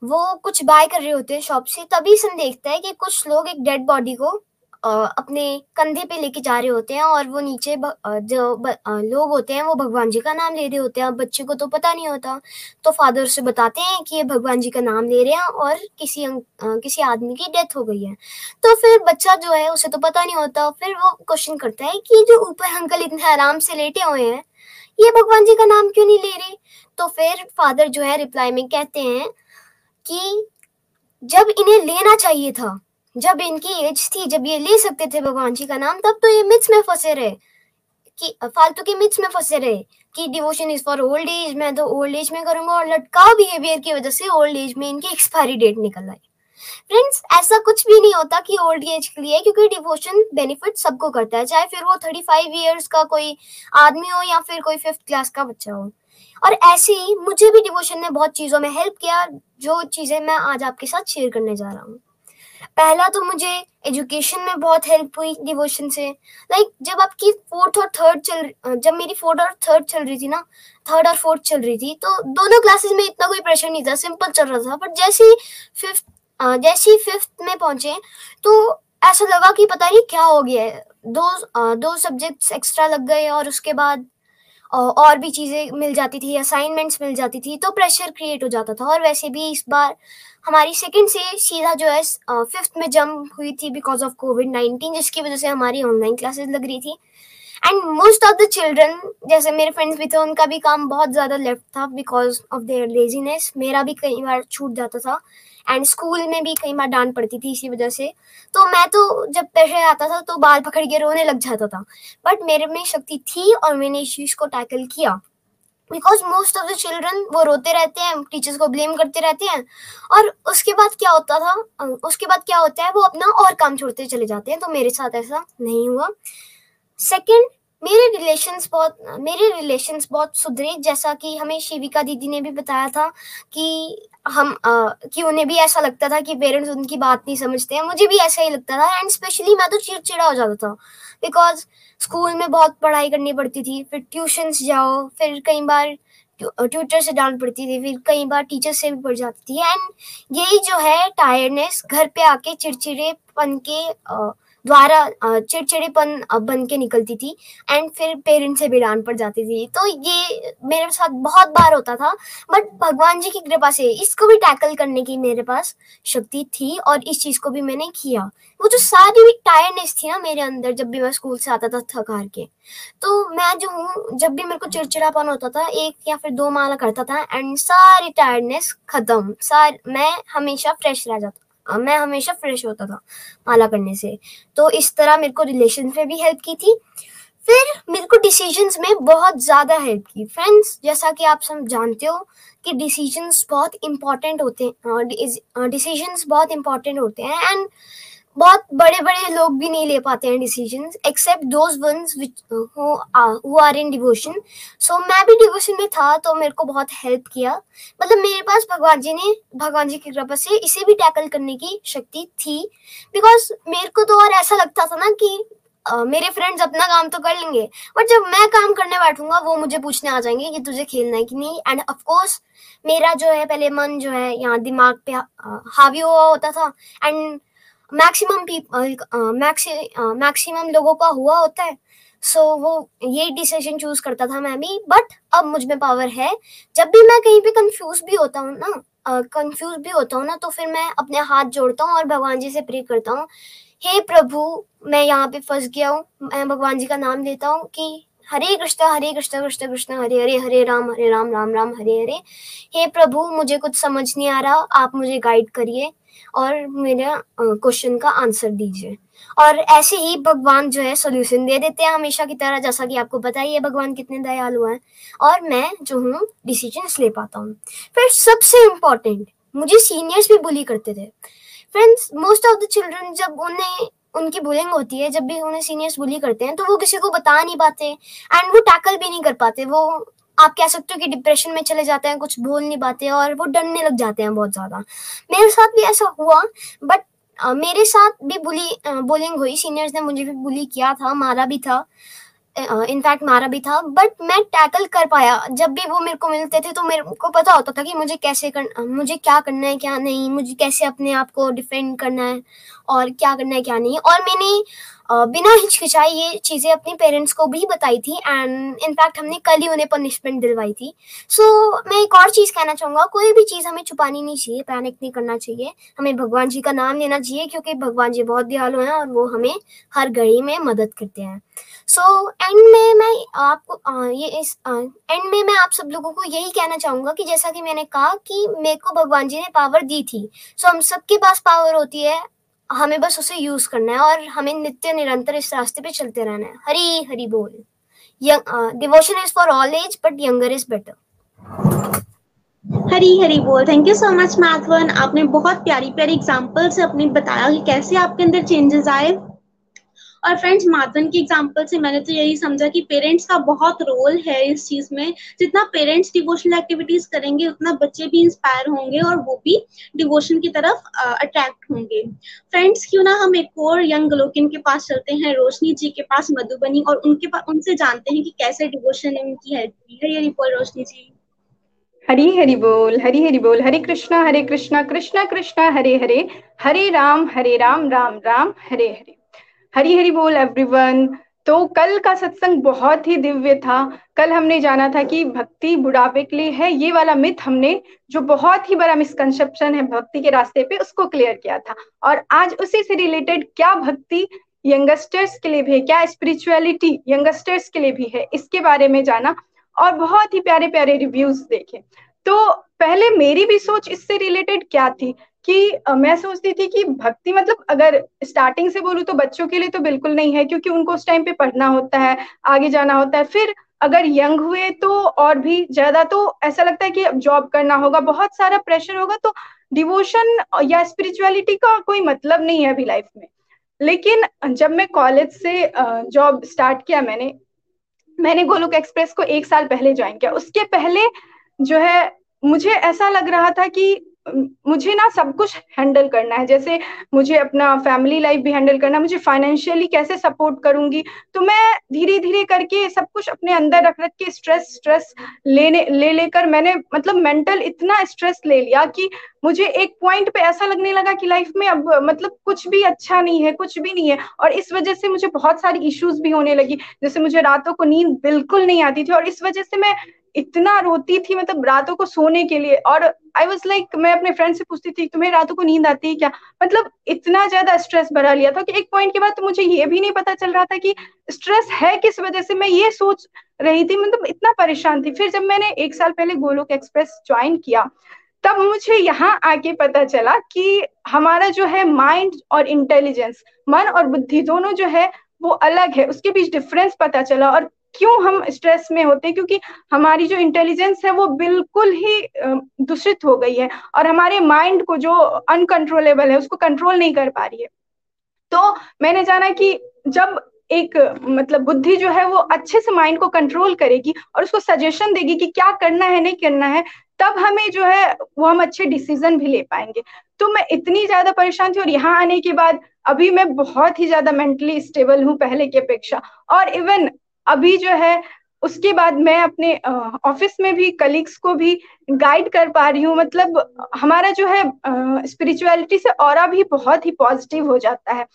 वो कुछ बाय कर रहे होते हैं शॉप से, तभी सन देखता है कि कुछ लोग एक डेड बॉडी को अपने कंधे पे लेके जा रहे होते हैं और वो नीचे जो लोग होते हैं वो भगवान जी का नाम ले रहे होते हैं। बच्चे को तो पता नहीं होता तो फादर से बताते हैं कि ये भगवान जी का नाम ले रहे हैं और किसी किसी आदमी की डेथ हो गई है। तो फिर बच्चा जो है, उसे तो पता नहीं होता, फिर वो क्वेश्चन करता है कि जो ऊपर अंकल इतने आराम से लेटे हुए हैं, ये भगवान जी का नाम क्यों नहीं ले रहे? तो फिर फादर जो है रिप्लाई में कहते हैं कि जब इन्हें लेना चाहिए था, जब इनकी एज थी, जब ये ले सकते थे भगवान जी का नाम, तब तो ये मिथ्स में फंसे रहे। कि फालतू के मिथ्स में फंसे रहे कि devotion is for old age मैं तो ओल्ड एज में करूँगा और लटकाव बिहेवियर की वजह से ओल्ड एज में इनकी एक्सपायरी डेट निकल आई। फ्रेंड्स ऐसा कुछ भी नहीं होता कि ओल्ड एज के लिए, क्योंकि डिवोशन बेनिफिट सबको करता है, चाहे फिर वो थर्टी फाइव ईयर्स का कोई आदमी हो या फिर कोई फिफ्थ क्लास का बच्चा हो। और ऐसे ही मुझे भी डिवोशन ने बहुत चीज़ों में हेल्प किया जो चीज़ें मैं आज आपके साथ शेयर करने जा रहा हूँ। पहला तो मुझे एजुकेशन में बहुत हेल्प हुई डिवोशन से। लाइक like, जब आपकी फोर्थ और थर्ड चल जब मेरी फोर्थ और थर्ड चल रही थी ना थर्ड और फोर्थ चल रही थी तो दोनों क्लासेस में इतना कोई प्रेशर नहीं था सिंपल चल रहा था। बट जैसे ही फिफ्थ जैसे ही फिफ्थ में पहुँचे तो ऐसा लगा कि पता नहीं क्या हो गया है। दो दो सब्जेक्ट्स एक्स्ट्रा लग गए और उसके बाद और भी चीज़ें मिल जाती थी असाइनमेंट्स मिल जाती थी तो प्रेशर क्रिएट हो जाता था। और वैसे भी इस बार हमारी सेकंड से सीधा जो है फिफ्थ में जंप हुई थी बिकॉज़ ऑफ़ कोविड नाइन्टीन जिसकी वजह से हमारी ऑनलाइन क्लासेस लग रही थी। And most of the children जैसे मेरे फ्रेंड्स भी थे, उनका भी काम बहुत ज़्यादा लेफ़्ट था बिकॉज़ ऑफ़ देयर लेजीनेस मेरा भी कई बार छूट जाता था। एंड स्कूल में भी कई बार डांट पड़ती थी इसी वजह से। तो मैं तो जब प्रेशर आता था तो बाल पकड़ के रोने लग जाता था। बट मेरे में शक्ति थी और मैंने इस चीज़ को टैकल किया। Because most of the children वो रोते रहते हैं टीचर्स को ब्लेम करते रहते हैं। और उसके बाद क्या होता था उसके बाद क्या होता है, वो अपना और काम छोड़ते चले जाते हैं। तो मेरे साथ ऐसा नहीं हुआ। सेकेंड मेरे रिलेशंस बहुत, मेरे रिलेशंस बहुत सुधरे। जैसा कि हमें शिविका दीदी ने भी बताया था कि हम आ, कि उन्हें भी ऐसा लगता था कि पेरेंट्स उनकी बात नहीं समझते हैं। मुझे भी ऐसा ही लगता था एंड स्पेशली मैं तो चिड़चिड़ा हो जाता था। बिकॉज़ स्कूल में बहुत पढ़ाई करनी पड़ती थी फिर ट्यूशन्स जाओ फिर कई बार ट्यूटर से डांट पड़ती थी फिर कई बार टीचर से भी पड़ जाती थी। एंड यही जो है टायर्डनेस घर पे आके चिड़चिड़ेपन के द्वारा चिड़चिड़ेपन बन के निकलती थी एंड फिर पेरेंट्स से भी डांट पड़ जाती थी। तो ये मेरे साथ बहुत बार होता था बट भगवान जी की कृपा से इसको भी टैकल करने की मेरे पास शक्ति थी और इस चीज़ को भी मैंने किया। वो जो सारी टायर्डनेस थी ना मेरे अंदर जब भी मैं स्कूल से आता था थक हार के तो मैं जो हूँ, जब भी मेरे को चिड़चिड़ापन होता था, एक या फिर दो माला करता था एंड सारी टायर्डनेस खत्म। सार, मैं हमेशा फ्रेश रह जाता मैं हमेशा फ्रेश होता था माला करने से। तो इस तरह मेरे को रिलेशन में भी हेल्प की थी। फिर मेरे को डिसीजंस में बहुत ज़्यादा हेल्प की। फ्रेंड्स जैसा कि आप सब जानते हो कि डिसीजंस बहुत इंपॉर्टेंट होते हैं डिसीजंस बहुत इंपॉर्टेंट होते हैं एंड बहुत बड़े बड़े लोग भी नहीं ले पाते हैं decision except those ones are in devotion so मैं भी डिवोशन में था तो मेरे को बहुत हेल्प किया। मतलब मेरे पास भगवान जी ने भगवान जी की कृपा से इसे भी टैकल करने की शक्ति थी। बिकॉज़ मेरे को तो और ऐसा लगता था ना कि Uh, मेरे फ्रेंड्स अपना काम तो कर लेंगे बट जब मैं काम करने बैठूँगा वो मुझे पूछने आ जाएँगे कि तुझे खेलना है कि नहीं? एंड ऑफ़ कोर्स मेरा जो है पहले मन जो है यहाँ दिमाग पे हावी हुआ होता था। एंड मैक्सिमम पीपल मैक्सिमम लोगों का हुआ होता है। सो so, वो ये डिसीज़न चूज़ करता था मैं भी बट अब मुझमें पावर है। जब भी मैं कहीं पे कंफ्यूज भी होता हूँ ना कंफ्यूज uh, भी होता हूँ ना तो फिर मैं अपने हाथ जोड़ता हूँ और भगवान जी से प्रे करता हूँ। हे hey, प्रभु मैं यहाँ पे फंस गया हूँ। मैं भगवान जी का नाम लेता हूँ कि हरे कृष्ण हरे कृष्ण कृष्ण कृष्ण हरे हरे हरे राम हरे राम राम राम हरे हरे। हे प्रभु मुझे कुछ समझ नहीं आ रहा आप मुझे गाइड करिए। और मेरे क्वेश्चन का आंसर दीजिए। और ऐसे ही भगवान जो है सोल्यूशन दे देते हैं हमेशा की तरह, जैसा कि आपको पता ही है भगवान कितने दयालु हैं। और मैं जो हूँ डिसीज़न ले पाता हूँ। फिर सबसे इम्पोर्टेंट मुझे सीनियर्स भी बुली करते थे। Friends most of the children जब उन्हें, उनकी बुलिंग होती है, जब भी उन्हें सीनियर्स बुली करते हैं तो वो किसी को बता नहीं पाते। एंड वो टैकल भी नहीं कर पाते, वो आप कह सकते हो कि डिप्रेशन में चले जाते हैं, कुछ बोल नहीं पाते और वो डरने लग जाते हैं बहुत ज़्यादा। मेरे साथ भी ऐसा हुआ बट मेरे साथ भी बुली बुलिंग हुई। सीनियर्स ने मुझे भी बुली किया था, मारा भी था। इनफैक्ट मारा भी था बट मैं टैकल कर पाया। जब भी वो मेरे को मिलते थे तो मेरे को पता होता था कि मुझे कैसे कर मुझे क्या करना है, क्या नहीं, मुझे कैसे अपने आप को डिफेंड करना है और क्या करना है, क्या नहीं। और मैंने बिना हिचकिचाई ये चीज़ें अपने पेरेंट्स को भी बताई थी एंड इनफैक्ट हमने कल ही उन्हें पनिशमेंट दिलवाई थी। सो so, मैं एक और चीज़ कहना चाहूँगा कोई भी चीज़ हमें छुपानी नहीं चाहिए पैनिक नहीं करना चाहिए। हमें भगवान जी का नाम लेना चाहिए क्योंकि भगवान जी बहुत दयालु हैं और वो हमें हर घड़ी में मदद करते हैं। सो so, एंड में मैं आपको आ, ये इस एंड में मैं आप सब लोगों को यही कहना चाहूँगा कि जैसा कि मैंने कहा कि मेरे को भगवान जी ने पावर दी थी। सो so, हम सबके पास पावर होती है हमें बस उसे यूज़ करना है और हमें नित्य निरंतर इस रास्ते पे चलते रहना है। हरी हरी बोल। Devotion is for all age but younger is better Hari Hari बोल। Thank you so much Madhavan आपने बहुत प्यारी प्यारी एग्जांपल से अपने बताया कि कैसे आपके अंदर चेंजेस आए। और फ्रेंड्स माधवन की एग्ज़ाम्पल से मैंने तो यही समझा कि पेरेंट्स का बहुत रोल है इस चीज़ में। जितना पेरेंट्स डिवोशनल एक्टिविटीज़ करेंगे, उतना बच्चे भी इंस्पायर होंगे और वो भी डिवोशन की तरफ़ अट्रैक्ट होंगे। फ्रेंड्स क्यों ना हम एक और यंग लोकिन के पास चलते हैं, रोशनी जी के पास, मधुबनी, और उनके पास उनसे जानते हैं कि कैसे डिवोशन ने उनकी हेल्प की। है ये बोल, रोशनी जी। हरी हरि बोल, हरी हरि बोल। हरे कृष्णा हरे कृष्णा कृष्णा कृष्णा, हरे हरे। हरे राम हरे राम राम राम, हरे हरे। हरी हरी बोल एवरीवन तो कल का सत्संग बहुत ही दिव्य था। कल हमने जाना था कि भक्ति बुढ़ापे के लिए है, ये वाला मिथ हमने, जो बहुत ही बड़ा मिसकंसेप्शन है भक्ति के रास्ते पे, उसको क्लियर किया था। और आज उसी से रिलेटेड क्या भक्ति यंगस्टर्स के लिए भी है, क्या स्पिरिचुअलिटी यंगस्टर्स के लिए भी है, इसके बारे में जाना और बहुत ही प्यारे प्यारे रिव्यूज़ देखे। तो पहले मेरी भी सोच इससे रिलेटेड क्या थी? कि मैं सोचती थी कि भक्ति मतलब अगर स्टार्टिंग से बोलूँ तो बच्चों के लिए तो बिल्कुल नहीं है, क्योंकि उनको उस टाइम पे पढ़ना होता है, आगे जाना होता है। फिर अगर यंग हुए तो और भी ज़्यादा तो ऐसा लगता है कि अब जॉब करना होगा, बहुत सारा प्रेशर होगा तो डिवोशन या स्पिरिचुअलिटी का कोई मतलब नहीं है अभी लाइफ में। लेकिन जब मैं कॉलेज से जॉब स्टार्ट किया मैंने मैंने गोलोक एक्सप्रेस को एक साल पहले ज्वाइन किया। उसके पहले जो है, मुझे ऐसा लग रहा था कि मुझे ना सब कुछ हैंडल करना है। जैसे मुझे अपना फैमिली लाइफ भी हैंडल करना मुझे फाइनेंशियली कैसे सपोर्ट करूँगी? तो मैं धीरे धीरे करके सब कुछ अपने अंदर रख रख के स्ट्रेस स्ट्रेस लेने, ले लेकर मैंने मतलब मेंटल इतना स्ट्रेस ले लिया कि मुझे एक पॉइंट पे ऐसा लगने लगा कि लाइफ में अब मतलब कुछ भी अच्छा नहीं है, कुछ भी नहीं है। और इस वजह से मुझे बहुत सारी इश्यूज़ भी होने लगी। जैसे मुझे रातों को नींद बिल्कुल नहीं आती थी और इस वजह से मैं इतना रोती थी मतलब रातों को सोने के लिए। और आई वॉज़ लाइक मैं अपने फ्रेंड से पूछती थी, तुम्हें रातों को नींद आती है क्या? मतलब इतना ज़्यादा स्ट्रेस बढ़ा लिया था कि एक पॉइंट के बाद तो मुझे ये भी नहीं पता चल रहा था कि स्ट्रेस है किस वजह से। मैं ये सोच रही थी मतलब इतना परेशान थी। फिर जब मैंने एक साल पहले गोलोक एक्सप्रेस ज्वाइन किया, तब मुझे यहाँ आके पता चला कि हमारा जो है माइंड और इंटेलिजेंस मन और बुद्धि दोनों जो है वो अलग है। उसके बीच डिफरेंस पता चला और क्यों हम स्ट्रेस में होते हैं? क्योंकि हमारी जो इंटेलिजेंस है, वो बिल्कुल ही दूषित हो गई है और हमारे माइंड को जो अनकंट्रोलेबल है, उसको कंट्रोल नहीं कर पा रही है। तो मैंने जाना कि जब एक मतलब बुद्धि जो है, वो अच्छे से माइंड को कंट्रोल करेगी और उसको सजेशन देगी कि क्या करना है, नहीं करना है, तब हमें जो है, वो हम अच्छे डिसीज़न भी ले पाएँगे। तो मैं इतनी ज़्यादा परेशान थी और यहाँ आने के बाद अभी मैं बहुत ही ज़्यादा मेंटली स्टेबल हूँ पहले की अपेक्षा और इवन अभी जो है, उसके बाद मैं अपने ऑफ़िस में भी कलीग्स को भी गाइड कर पा रही हूँ। मतलब हमारा जो है स्पिरिचुअलिटी से और भी बहुत ही पॉजिटिव हो जाता है।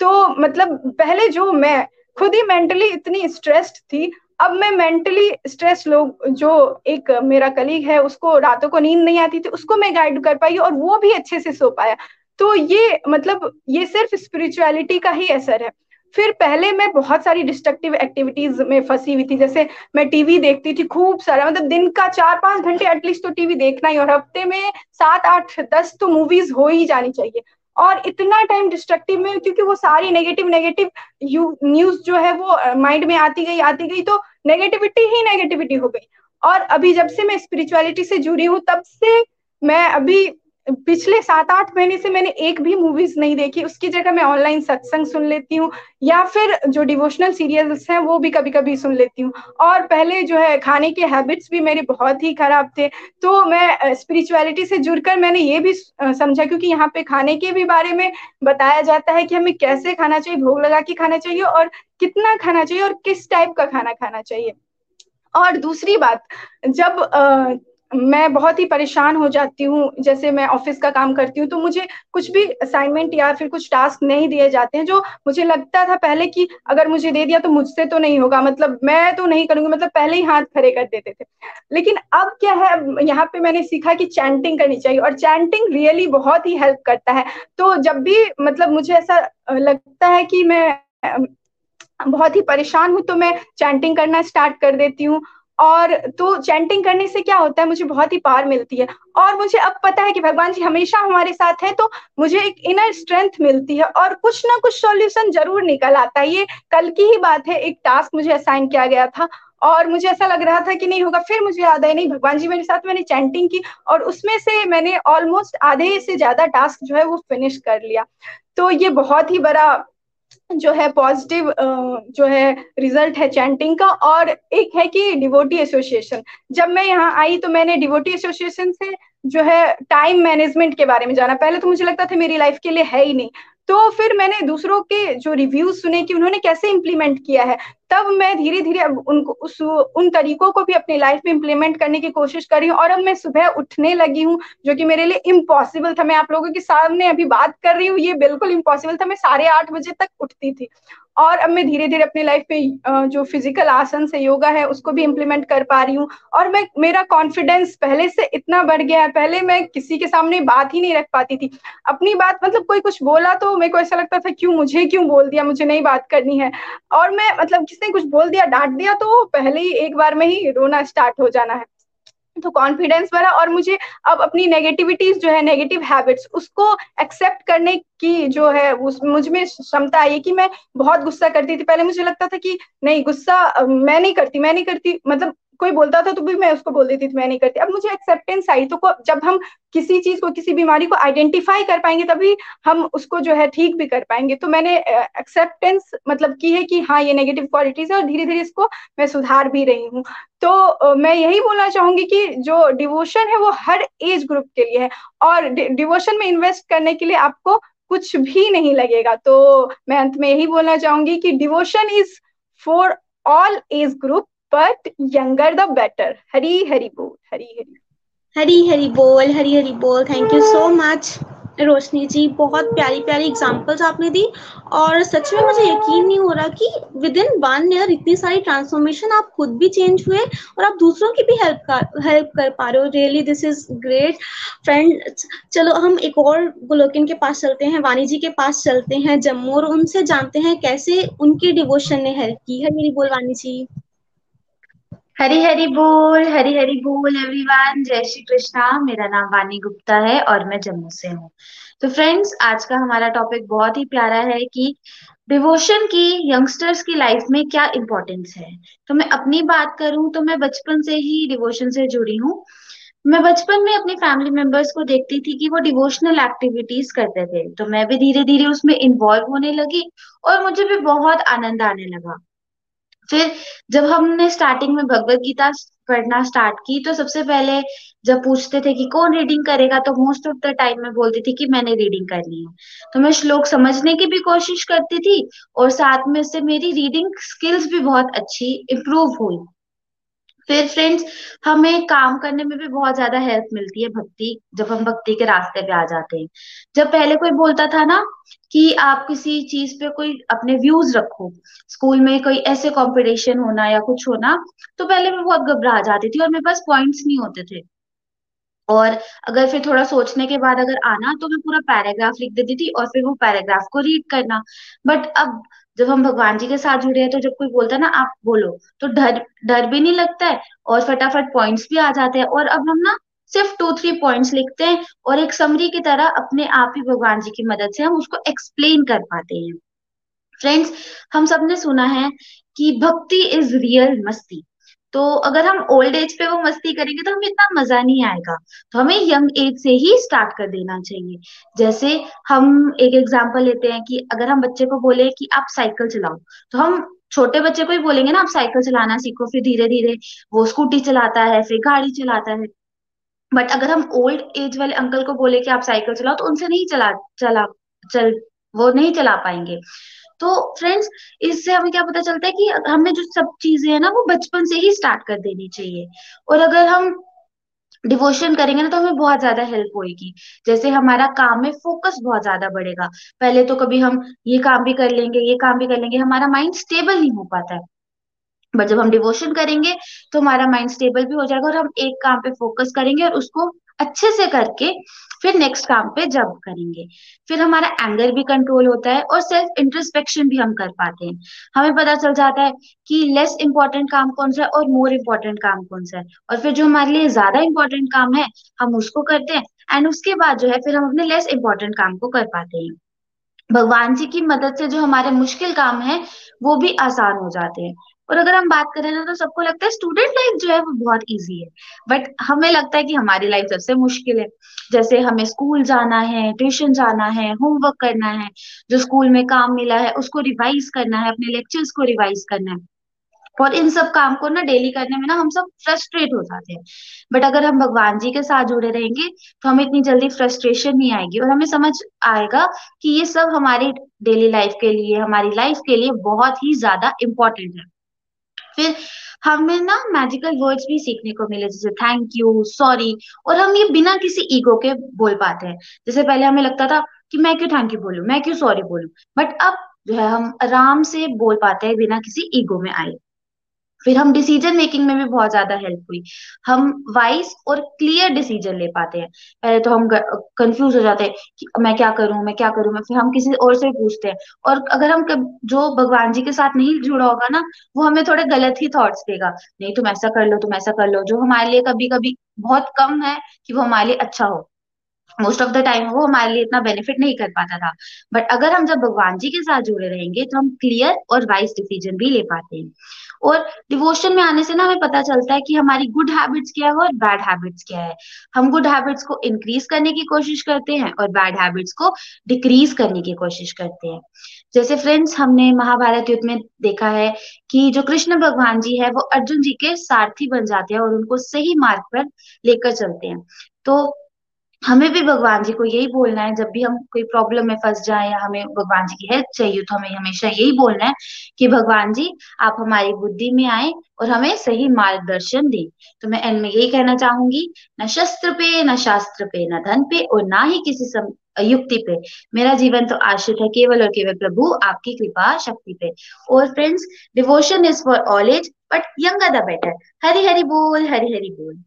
तो मतलब पहले जो मैं, खुद ही मेंटली इतनी स्ट्रेस्ड थी। अब मैं मेंटली स्ट्रेस लोग, जो एक मेरा कलीग है, उसको रातों को नींद नहीं आती थी, उसको मैं गाइड कर पाई और वो भी अच्छे से सो पाया। तो ये मतलब ये सिर्फ़ स्पिरिचुअलिटी का ही असर है। फिर पहले मैं बहुत सारी डिस्ट्रक्टिव एक्टिविटीज़ में फंसी हुई थी, जैसे मैं टीवी देखती थी खूब सारा मतलब दिन का चार पाँच घंटे एटलीस्ट तो टीवी देखना ही, और हफ़्ते में सात आठ दस तो मूवीज़ हो ही जानी चाहिए। और इतना टाइम डिस्ट्रक्टिव में, क्योंकि वो सारी नेगेटिव नेगेटिव न्यूज़ जो है वो माइंड में आती गई आती गई तो नेगेटिविटी ही नेगेटिविटी हो गई। और अभी जब से मैं स्पिरिचुअलिटी से जुड़ी हूँ, तब से मैं अभी पिछले सात आठ महीने से मैंने एक भी मूवीज़ नहीं देखी। उसकी जगह मैं ऑनलाइन सत्संग सुन लेती हूँ, या फिर जो डिवोशनल सीरियल्स हैं, वो भी कभी कभी सुन लेती हूँ। और पहले जो है, खाने के हैबिट्स भी मेरे बहुत ही खराब थे। तो मैं स्पिरिचुअलिटी से जुड़कर मैंने ये भी समझा क्योंकि यहाँ पे खाने के भी बारे में बताया जाता है कि हमें कैसे खाना चाहिए, भोग लगा के खाना चाहिए और कितना खाना चाहिए और किस टाइप का खाना खाना चाहिए। और दूसरी बात, जब मैं बहुत ही परेशान हो जाती हूँ। जैसे मैं ऑफ़िस का काम करती हूँ तो मुझे कुछ भी असाइनमेंट या फिर कुछ टास्क नहीं दिए जाते हैं, जो मुझे लगता था पहले कि अगर मुझे दे दिया तो मुझसे तो नहीं होगा। मतलब मैं तो नहीं करूँगी मतलब पहले ही हाथ खड़े कर देते थे। लेकिन अब क्या है, यहाँ पे मैंने सीखा कि चैंटिंग करनी चाहिए, और चैंटिंग रियली बहुत ही हेल्प करता है। तो जब भी मतलब मुझे ऐसा लगता है कि मैं, बहुत ही परेशान हूँ तो मैं चैंटिंग करना स्टार्ट कर देती हूँ। और तो चैंटिंग करने से क्या होता है? मुझे बहुत ही पार मिलती है। और मुझे अब पता है कि भगवान जी हमेशा हमारे साथ है तो मुझे एक इनर स्ट्रेंथ मिलती है और कुछ ना कुछ सॉल्यूशन ज़रूर निकल आता है। ये कल की ही बात है, एक टास्क मुझे असाइन किया गया था और मुझे ऐसा लग रहा था कि नहीं होगा, फिर मुझे याद है नहीं, भगवान जी मेरे साथ मैंने चैंटिंग की और उसमें से मैंने ऑलमोस्ट आधे से ज़्यादा टास्क जो है वो फिनिश कर लिया। तो ये बहुत ही बड़ा जो है पॉजिटिव जो है रिज़ल्ट है चैंटिंग का और एक है कि डिवोटी एसोसिएशन जब मैं यहाँ आई तो मैंने डिवोटी एसोसिएशन से जो है टाइम मैनेजमेंट के बारे में जाना। पहले तो मुझे लगता था मेरी लाइफ के लिए है ही नहीं। तो फिर मैंने दूसरों के जो रिव्यूज़ सुने कि उन्होंने कैसे इम्प्लीमेंट किया है, तब मैं धीरे धीरे अब उनको, उस, उन तरीकों को भी अपनी लाइफ में इम्प्लीमेंट करने की कोशिश कर रही हूँ और अब मैं सुबह उठने लगी हूँ, जो कि मेरे लिए इम्पॉसिबल था। मैं आप लोगों के सामने अभी बात कर रही हूँ, ये बिल्कुल इम्पॉसिबल था। मैं साढ़े आठ बजे तक उठती थी। और अब मैं धीरे धीरे अपनी लाइफ में जो फ़िज़िकल आसन से योगा है, उसको भी इम्प्लीमेंट कर पा रही हूँ। और मैं, मेरा कॉन्फिडेंस पहले से इतना बढ़ गया है, पहले मैं किसी के सामने बात ही नहीं रख पाती थी। अपनी बात मतलब कोई कुछ बोला तो मेरे को ऐसा लगता था, क्यों, मुझे क्यों बोल दिया? मुझे नहीं बात करनी है। और मैं मतलब किसने कुछ बोल दिया, डांट दिया तो पहले ही एक बार में ही रोना स्टार्ट हो जाना है। तो कॉन्फिडेंस बढ़ा और मुझे अब अपनी नेगेटिविटीज जो है नेगेटिव हैबिट्स उसको एक्सेप्ट करने की जो है, उस मुझमें क्षमता आई कि मैं बहुत गुस्सा करती थी। पहले मुझे लगता था कि नहीं, गुस्सा मैं नहीं करती, मैं नहीं करती मतलब कोई बोलता था तो भी मैं उसको बोल देती थी, मैं नहीं करती। अब मुझे एक्सेप्टेंस आई तो जब हम किसी चीज़ को, किसी बीमारी को आइडेंटिफाई कर पाएँगे, तभी हम उसको जो है ठीक भी कर पाएँगे। तो मैंने एक्सेप्टेंस मतलब की है कि हाँ ये नेगेटिव क्वालिटीज है और धीरे धीरे इसको मैं सुधार भी रही हूँ। तो मैं यही बोलना चाहूँगी कि जो डिवोशन है वो हर एज ग्रुप के लिए है और डिवोशन में इन्वेस्ट करने के लिए आपको कुछ भी नहीं लगेगा। तो मैं अंत में यही बोलना चाहूँगी कि devotion is for all age group but younger the better Hari Hari बोल हरी हरी हरी हरी बोल हरी हरी बोल thank you so much Roshni ji बहुत प्यारी प्यारी एग्जांपल्स आपने दी। और सच में मुझे यकीन नहीं हो रहा कि विद इन वन ईयर इतनी सारी ट्रांसफॉर्मेशन आप खुद भी चेंज हुए और आप दूसरों की भी हेल्प कर हेल्प कर पा रहे हो। Really this is great friend चलो हम एक और गोलोकिन के पास चलते हैं वानी जी के पास चलते हैं, जम्मू, और उनसे जानते हैं कैसे उनकी डिवोशन ने हेल्प की। है मेरी बोल वाणी जी? हरी हरी बोल, हरी हरी बोल एवरीवन जय श्री कृष्णा। मेरा नाम वानी गुप्ता है और मैं जम्मू से हूँ। तो फ्रेंड्स आज का हमारा टॉपिक बहुत ही प्यारा है कि डिवोशन की यंगस्टर्स की लाइफ में क्या इंपॉर्टेंस है। तो मैं अपनी बात करूँ तो मैं बचपन से ही डिवोशन से जुड़ी हूँ। मैं बचपन में अपनी फैमिली मेंबर्स को देखती थी कि वो डिवोशनल एक्टिविटीज़ करते थे। तो मैं भी धीरे धीरे उसमें इन्वॉल्व होने लगी और मुझे भी बहुत आनंद आने लगा। फिर जब हमने स्टार्टिंग में भगवत गीता पढ़ना स्टार्ट की तो सबसे पहले जब पूछते थे कि कौन रीडिंग करेगा तो मोस्ट ऑफ़ द टाइम मैं बोलती थी कि मैंने रीडिंग करनी है। तो मैं श्लोक समझने की भी कोशिश करती थी और साथ में से मेरी रीडिंग स्किल्स भी बहुत अच्छी इम्प्रूव हुई। फिर फ्रेंड्स हमें काम करने में भी बहुत ज़्यादा हेल्प मिलती है भक्ति, जब हम भक्ति के रास्ते पे आ जाते हैं। जब पहले कोई बोलता था ना कि आप किसी चीज़ पे कोई अपने व्यूज़ रखो स्कूल में कोई ऐसे कंपटीशन होना या कुछ होना तो पहले मैं बहुत घबरा जाती थी और मेरे पास पॉइंट्स नहीं होते थे। और अगर फिर थोड़ा सोचने के बाद अगर आना तो मैं पूरा पैराग्राफ लिख देती थी और फिर वो पैराग्राफ को रीड करना। बट अब जब हम भगवान जी के साथ जुड़े हैं तो जब कोई बोलता है ना, आप बोलो तो डर डर भी नहीं लगता है और फटाफट पॉइंट्स भी आ जाते हैं। और अब हम ना सिर्फ़ टू थ्री पॉइंट्स लिखते हैं और एक समरी की तरह अपने आप ही भगवान जी की मदद से हम उसको एक्सप्लेन कर पाते हैं। फ्रेंड्स हम सबने सुना है कि भक्ति इज़ रियल मस्ती। तो अगर हम ओल्ड एज पे वो मस्ती करेंगे तो हमें इतना मज़ा नहीं आएगा। तो हमें यंग एज से ही स्टार्ट कर देना चाहिए। जैसे हम एक एग्ज़ाम्पल लेते हैं कि अगर हम बच्चे को बोले कि आप साइकिल चलाओ तो हम छोटे बच्चे को ही बोलेंगे ना, आप साइकिल चलाना सीखो, फिर धीरे धीरे वो स्कूटी चलाता है, फिर गाड़ी चलाता है। बट अगर हम ओल्ड एज वाले अंकल को बोले कि आप साइकिल चलाओ तो उनसे नहीं चला चला, चल, वो नहीं चला पाएँगे। तो फ्रेंड्स इससे हमें क्या पता चलता है कि हमें जो सब चीज़ें है ना, वो बचपन से ही स्टार्ट कर देनी चाहिए। और अगर हम डिवोशन करेंगे ना तो हमें बहुत ज़्यादा हेल्प होगी जैसे हमारा काम में फोकस बहुत ज़्यादा बढ़ेगा। पहले तो कभी हम ये काम भी कर लेंगे, ये काम भी कर लेंगे, हमारा माइंड स्टेबल नहीं हो पाता है। बट जब हम डिवोशन करेंगे तो हमारा माइंड स्टेबल भी हो जाएगा और हम एक काम पे फोकस करेंगे और उसको अच्छे से करके फिर नेक्स्ट काम पे जब करेंगे। फिर हमारा एंगर भी कंट्रोल होता है और सेल्फ इंट्रोस्पेक्शन भी हम कर पाते हैं। हमें पता चल जाता है कि लेस इंपॉर्टेंट काम कौन सा है और मोर इम्पोर्टेंट काम कौन सा है। और फिर जो हमारे लिए ज़्यादा इंपॉर्टेंट काम है, हम उसको करते हैं एंड उसके बाद जो है फिर हम अपने लेस इंपॉर्टेंट काम को कर पाते हैं। भगवान जी की मदद से जो हमारे मुश्किल काम है, वो भी आसान हो जाते हैं। और अगर हम बात करें ना तो सबको लगता है स्टूडेंट लाइफ जो है वो बहुत इजी है। बट हमें लगता है कि हमारी लाइफ सबसे मुश्किल है। जैसे हमें स्कूल जाना है ट्यूशन जाना है होमवर्क करना है, जो स्कूल में काम मिला है, उसको रिवाइज करना है, अपने लेक्चर्स को रिवाइज करना है। और इन सब काम को ना डेली करने में ना हम सब फ्रस्ट्रेट हो जाते हैं। बट अगर हम भगवान जी के साथ जुड़े रहेंगे तो हमें इतनी जल्दी फ्रस्ट्रेशन नहीं आएगी और हमें समझ आएगा कि ये सब हमारी डेली लाइफ के लिए, हमारी लाइफ के लिए बहुत ही ज़्यादा इम्पोर्टेंट है। फिर हमें ना मैजिकल वर्ड्स भी सीखने को मिले, जैसे थैंक यू सॉरी और हम ये बिना किसी ईगो के बोल पाते हैं। जैसे पहले हमें लगता था कि मैं क्यों थैंक यू बोलू, मैं क्यों सॉरी बोलू बट अब जो है हम आराम से बोल पाते हैं बिना किसी ईगो में आए। फिर हम डिसीज़न मेकिंग में भी बहुत ज़्यादा हेल्प हुई। हम वाइस और क्लियर डिसीज़न ले पाते हैं। पहले तो हम कंफ्यूज हो जाते हैं कि मैं क्या करूँ, मैं क्या करूँ, मैं फिर हम किसी और से पूछते हैं। और अगर हम जो भगवान जी के साथ नहीं जुड़ा होगा ना, वो हमें थोड़े गलत ही थॉट्स देगा। नहीं, तुम ऐसा कर लो, तुम ऐसा कर लो। जो हमारे लिए कभी कभी बहुत कम है कि वो हमारे लिए अच्छा हो। मोस्ट ऑफ़ द टाइम वो हमारे लिए इतना बेनिफिट नहीं कर पाता था। बट अगर हम जब भगवान जी के साथ जुड़े रहेंगे तो हम क्लियर और वाइज डिसीज़न भी ले पाते हैं। और डिवोशन में आने से ना हमें पता चलता है कि हमारी गुड हैबिट्स क्या है और बैड हैबिट्स क्या है। हम गुड हैबिट्स को इंक्रीज करने की कोशिश करते हैं और बैड हैबिट्स को डिक्रीज करने की कोशिश करते हैं। जैसे फ्रेंड्स हमने महाभारत युद्ध में देखा है कि जो कृष्ण भगवान जी है, वो अर्जुन जी के सारथी बन जाते हैं और उनको सही मार्ग पर लेकर चलते हैं। तो हमें भी भगवान जी को यही बोलना है जब भी हम कोई प्रॉब्लम में फंस जाए या हमें भगवान जी की हेल्प चाहिए तो हमें हमेशा यही बोलना है कि भगवान जी आप हमारी बुद्धि में आए और हमें सही मार्गदर्शन दें। तो मैं एंड में यही कहना चाहूँगी न शस्त्र पे न शास्त्र पे न धन पे और ना ही किसी सम, युक्ति पे। मेरा जीवन तो आश्रित है केवल और केवल प्रभु आपकी कृपा शक्ति पे। और friends devotion is for all age but younger the better Hari Hari बोल हरी हरी बोल।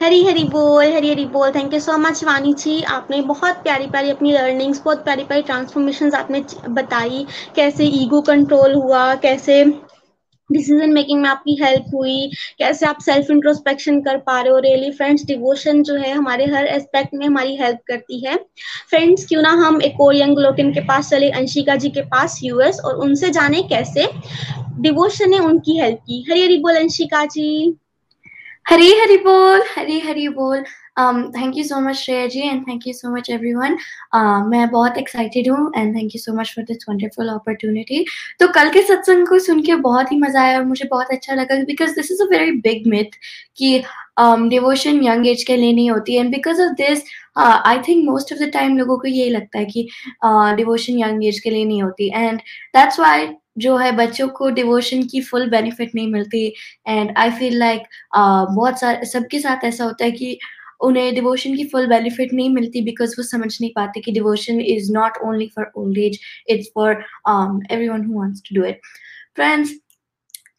हरी हरी बोल हरी हरी बोल। थैंक यू सो मच वानी जी आपने बहुत प्यारी प्यारी अपनी लर्निंग्स बहुत प्यारी प्यारी ट्रांसफॉर्मेशन आपने बताई। कैसे ईगो कंट्रोल हुआ, कैसे डिसीज़न मेकिंग में आपकी हेल्प हुई, कैसे आप सेल्फ इंट्रोस्पेक्शन कर पा रहे हो। रियली फ्रेंड्स डिवोशन जो है हमारे हर एस्पेक्ट में हमारी हेल्प करती है। फ्रेंड्स क्यों ना हम एक और यंग लोग के पास चले, अंशिका जी के पास यूएस और उनसे जाने कैसे। डिवोशन ने उनकी हेल्प की। हरी हरी बोल, अंशिका जी। हरी हरी बोल हरी हरी बोल। Um, thank you so much Shreya ji and thank you so much everyone. Uh, मैं बहुत excited हूँ and thank you so much for this wonderful opportunity. तो कल के सत्संग को सुन के बहुत ही मज़ा आया और मुझे बहुत अच्छा लगा because this is a very big myth कि um, devotion young age के लिए नहीं होती and because of this uh, I think most of the time लोगों को यही लगता है कि uh, devotion young age के लिए नहीं होती and that's why जो है बच्चों को डिवोशन की फुल बेनिफिट नहीं मिलती एंड आई फील लाइक बहुत सारे सबके साथ ऐसा होता है कि उन्हें डिवोशन की फुल बेनिफिट नहीं मिलती बिकॉज़ वो समझ नहीं पाते कि devotion is not only for old age it's for everyone to do it friends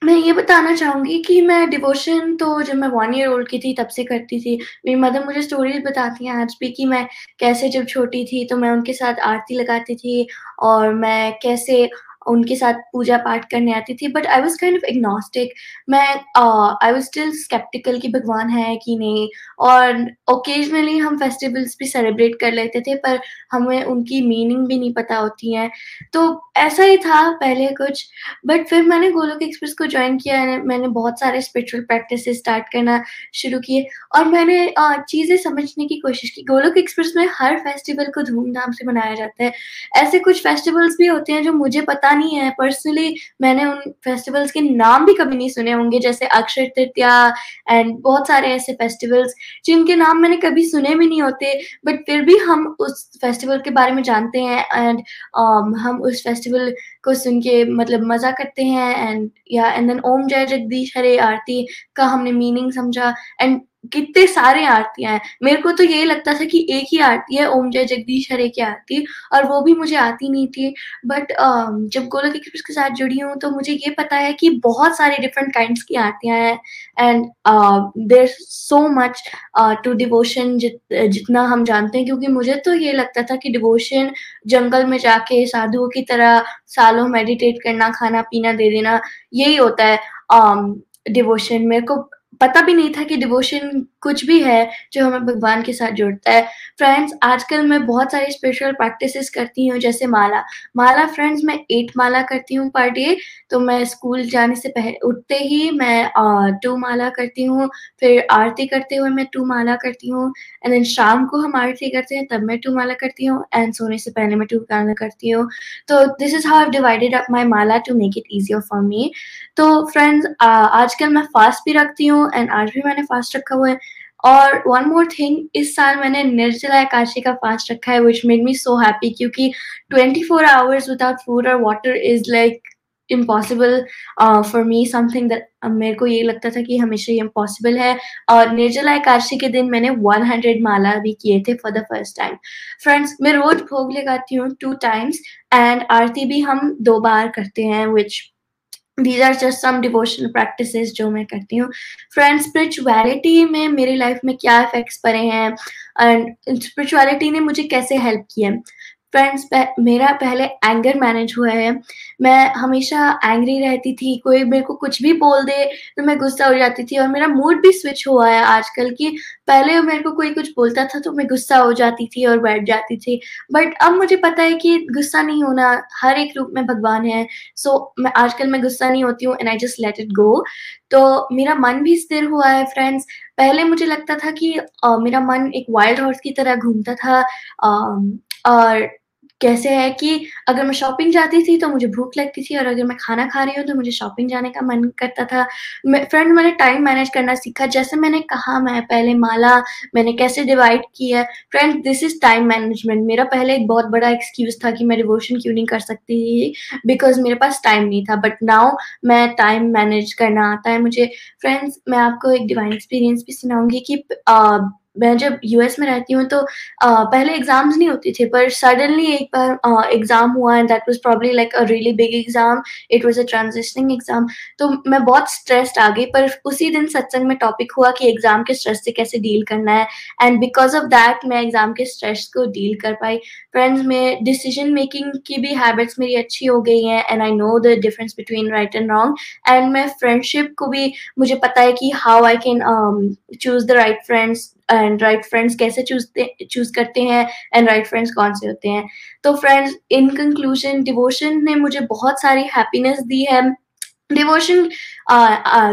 मैं ये बताना चाहूँगी कि मैं डिवोशन तो जब मैं वन ईयर ओल्ड की थी, तब से करती थी। मेरी मदर मुझे स्टोरीज बताती हैं आज भी कि मैं कैसे जब छोटी थी तो मैं उनके साथ आरती लगाती थी और मैं कैसे उनके साथ पूजा पाठ करने आती थी but I was kind of agnostic मैं आई वॉज़ स्टिल स्केप्टिकल कि भगवान है कि नहीं। और ओकेजनली हम फेस्टिवल्स भी सेलिब्रेट कर लेते थे, पर हमें उनकी मीनिंग भी नहीं पता होती है। तो ऐसा ही था पहले कुछ बट फिर मैंने गोलोक एक्सप्रेस को ज्वाइन किया, मैंने बहुत सारे स्पिरिचुअल प्रैक्टिस स्टार्ट करना शुरू किए। और मैंने चीज़ें समझने की कोशिश की। गोलोक एक्सप्रेस में हर फेस्टिवल को धूमधाम से मनाया जाता है। ऐसे कुछ फेस्टिवल्स भी होते हैं जो मुझे पता नहीं है। पर्सनली मैंने उन फेस्टिवल्स के नाम भी कभी नहीं सुने होंगे जैसे अक्षय तृतीया एंड बहुत सारे ऐसे फेस्टिवल्स जिनके नाम मैंने कभी सुने भी नहीं होते बट फिर भी हम उस फेस्टिवल के बारे में जानते हैं एंड um, हम उस फेस्टिवल को सुन के मतलब मज़ा करते हैं एंड या एंड देन ओम जय जगदीश हरे आरती का हमने मीनिंग समझा एंड कितने सारे आरतियाँ हैं। मेरे को तो यही लगता था कि एक ही आरती है ओम जय जगदीश हरे की आरती और वो भी मुझे आती नहीं थी। बट uh, जब गोलक एक्सप्रेस के साथ जुड़ी हूँ तो मुझे ये पता है कि बहुत सारे डिफरेंट काइंड्स की आरतियाँ हैं। And there so much to devotion जितना हम जानते हैं क्योंकि मुझे तो ये लगता था कि डिवोशन जंगल में जाके साधुओं की तरह सालों मेडिटेट करना खाना पीना दे देना यही होता है। डिवोशन um, मेरे को पता भी नहीं था कि डिवोशन कुछ भी है जो हमें भगवान के साथ जोड़ता है। फ्रेंड्स आजकल मैं बहुत सारी स्पिरिचुअल प्रैक्टिसेस करती हूँ, जैसे माला। माला फ्रेंड्स मैं एट माला करती हूँ पर डे तो मैं स्कूल जाने से पहले उठते ही मैं टू माला करती हूँ, फिर आरती करते हुए मैं टू माला करती हूँ एंड देन शाम को हम आरती करते हैं, तब मैं टू माला करती हूँ एंड सोने से पहले मैं टू माला करती हूँ। तो this is how divided up my mala to make it easier for me तो फ्रेंड्स आजकल मैं फास्ट भी रखती हूँ एंड आज भी मैंने फास्ट रखा हुआ है। और वन मोर थिंग इस साल मैंने निर्जला एकादशी का फास्ट रखा है which made me so happy क्योंकि 24 आवर्स विदाउट फ़ूड और water is like impossible for me something मेरे को ये लगता था कि हमेशा ये इम्पॉसिबल है। और निर्जला एकादशी के दिन मैंने 100 माला भी किए थे for the first time friends मैं रोज भोग लगाती हूँ टू टाइम्स एंड आरती भी हम दो बार करते हैं which these are just some devotional practice जो मैं करती हूँ। फ्रेंड स्पिरिचुअलिटी में मेरी लाइफ में क्या इफेक्ट्स पड़े हैं? एंड स्पिरिचुअलिटी ने मुझे कैसे हेल्प किया फ्रेंड्स मेरा पहले एंगर मैनेज हुआ है। मैं हमेशा एंग्री रहती थी कोई मेरे को कुछ भी बोल दे तो मैं गुस्सा हो जाती थी और मेरा मूड भी स्विच हुआ है आजकल की पहले मेरे को कोई कुछ बोलता था तो मैं गुस्सा हो जाती थी और बैठ जाती थी। बट अब मुझे पता है कि गुस्सा नहीं होना हर एक रूप में भगवान है। सो so, मैं आजकल मैं गुस्सा नहीं होती हूँ and I just let it go तो मेरा मन भी स्थिर हुआ है फ्रेंड्स पहले मुझे लगता था कि uh, मेरा मन एक वाइल्ड हॉर्स की तरह घूमता था। uh, और कैसे है कि अगर मैं शॉपिंग जाती थी तो मुझे भूख लगती थी और अगर मैं खाना खा रही हूँ तो मुझे शॉपिंग जाने का मन करता था। फ्रेंड मैंने टाइम मैनेज करना सीखा। जैसे मैंने कहा, मैं पहले माला मैंने कैसे डिवाइड किया friend this is time management मेरा पहले एक बहुत बड़ा एक्सक्यूज था कि मैं डिवोशन क्यों नहीं कर सकती बिकॉज़ मेरे पास टाइम नहीं था। बट नाउ मैं टाइम मैनेज करना आता है। मुझे फ्रेंड्स मैं आपको एक डिवाइन एक्सपीरियंस भी सुनाऊँगी कि मैं जब यूएस में रहती हूँ तो पहले एग्ज़ाम्स नहीं होती थे, पर सडनली एक बार एग्ज़ाम हुआ and that was probably like a really big exam it was a transitioning exam तो मैं बहुत स्ट्रेस्ड आ गई, पर उसी दिन सत्संग में टॉपिक हुआ कि एग्ज़ाम के स्ट्रेस से कैसे डील करना है. एंड बिकॉज़ ऑफ़ दैट मैं एग्ज़ाम के स्ट्रेस को डील कर पाई. फ्रेंड्स में डिसीज़न मेकिंग की भी हैबिट्स मेरी अच्छी हो गई हैं and I know the difference between right and wrong and मैं फ्रेंडशिप को भी, मुझे पता है कि how I can choose the right friends and right friends कैसे चूजते चूज़ करते हैं एंड राइट फ्रेंड्स कौन से होते हैं। तो फ्रेंड्स इन कंक्लूजन डिवोशन ने मुझे बहुत सारी हैप्पीनेस दी है। डिवोशन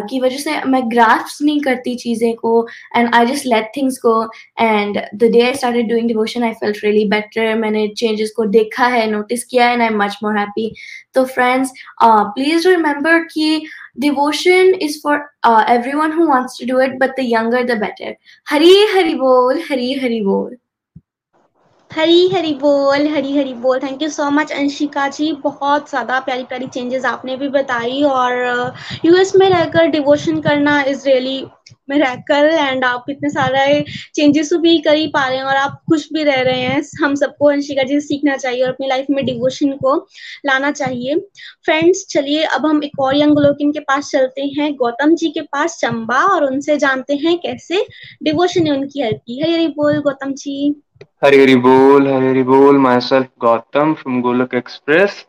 की वजह से मैं ग्राफ्स नहीं करती चीज़ें को and I just let things को and the day I started doing devotion I felt really better मैंने चेंजेस को देखा है नोटिस किया and I much more happy तो फ्रेंड्स प्लीज़ रिमेंबर कि devotion is for everyone who wants to do it but the younger the better Hari Hari बोल, हरी हरी बोल। हरी हरी बोल हरी हरी बोल। Thank you so much Anshika ji. बहुत ज़्यादा प्यारी प्यारी चेंजेस आपने भी बताई और यूएस uh, में रहकर डिवोशन करना इज़ रियली में रहकर एंड आप इतने सारे चेंजेस भी कर ही पा रहे हैं और आप खुश भी रह रहे हैं। हम सबको अंशिका जी सीखना चाहिए और अपनी लाइफ में डिवोशन को लाना चाहिए। फ्रेंड्स चलिए अब हम एक और यंग लोकिन के पास चलते हैं। गौतम जी के पास चंबा और उनसे जानते हैं कैसे डिवोशन ने उनकी हेल्प की। हरी हरी बोल गौतम जी। हरी बोल हरी बोल myself Gautam from Golak Express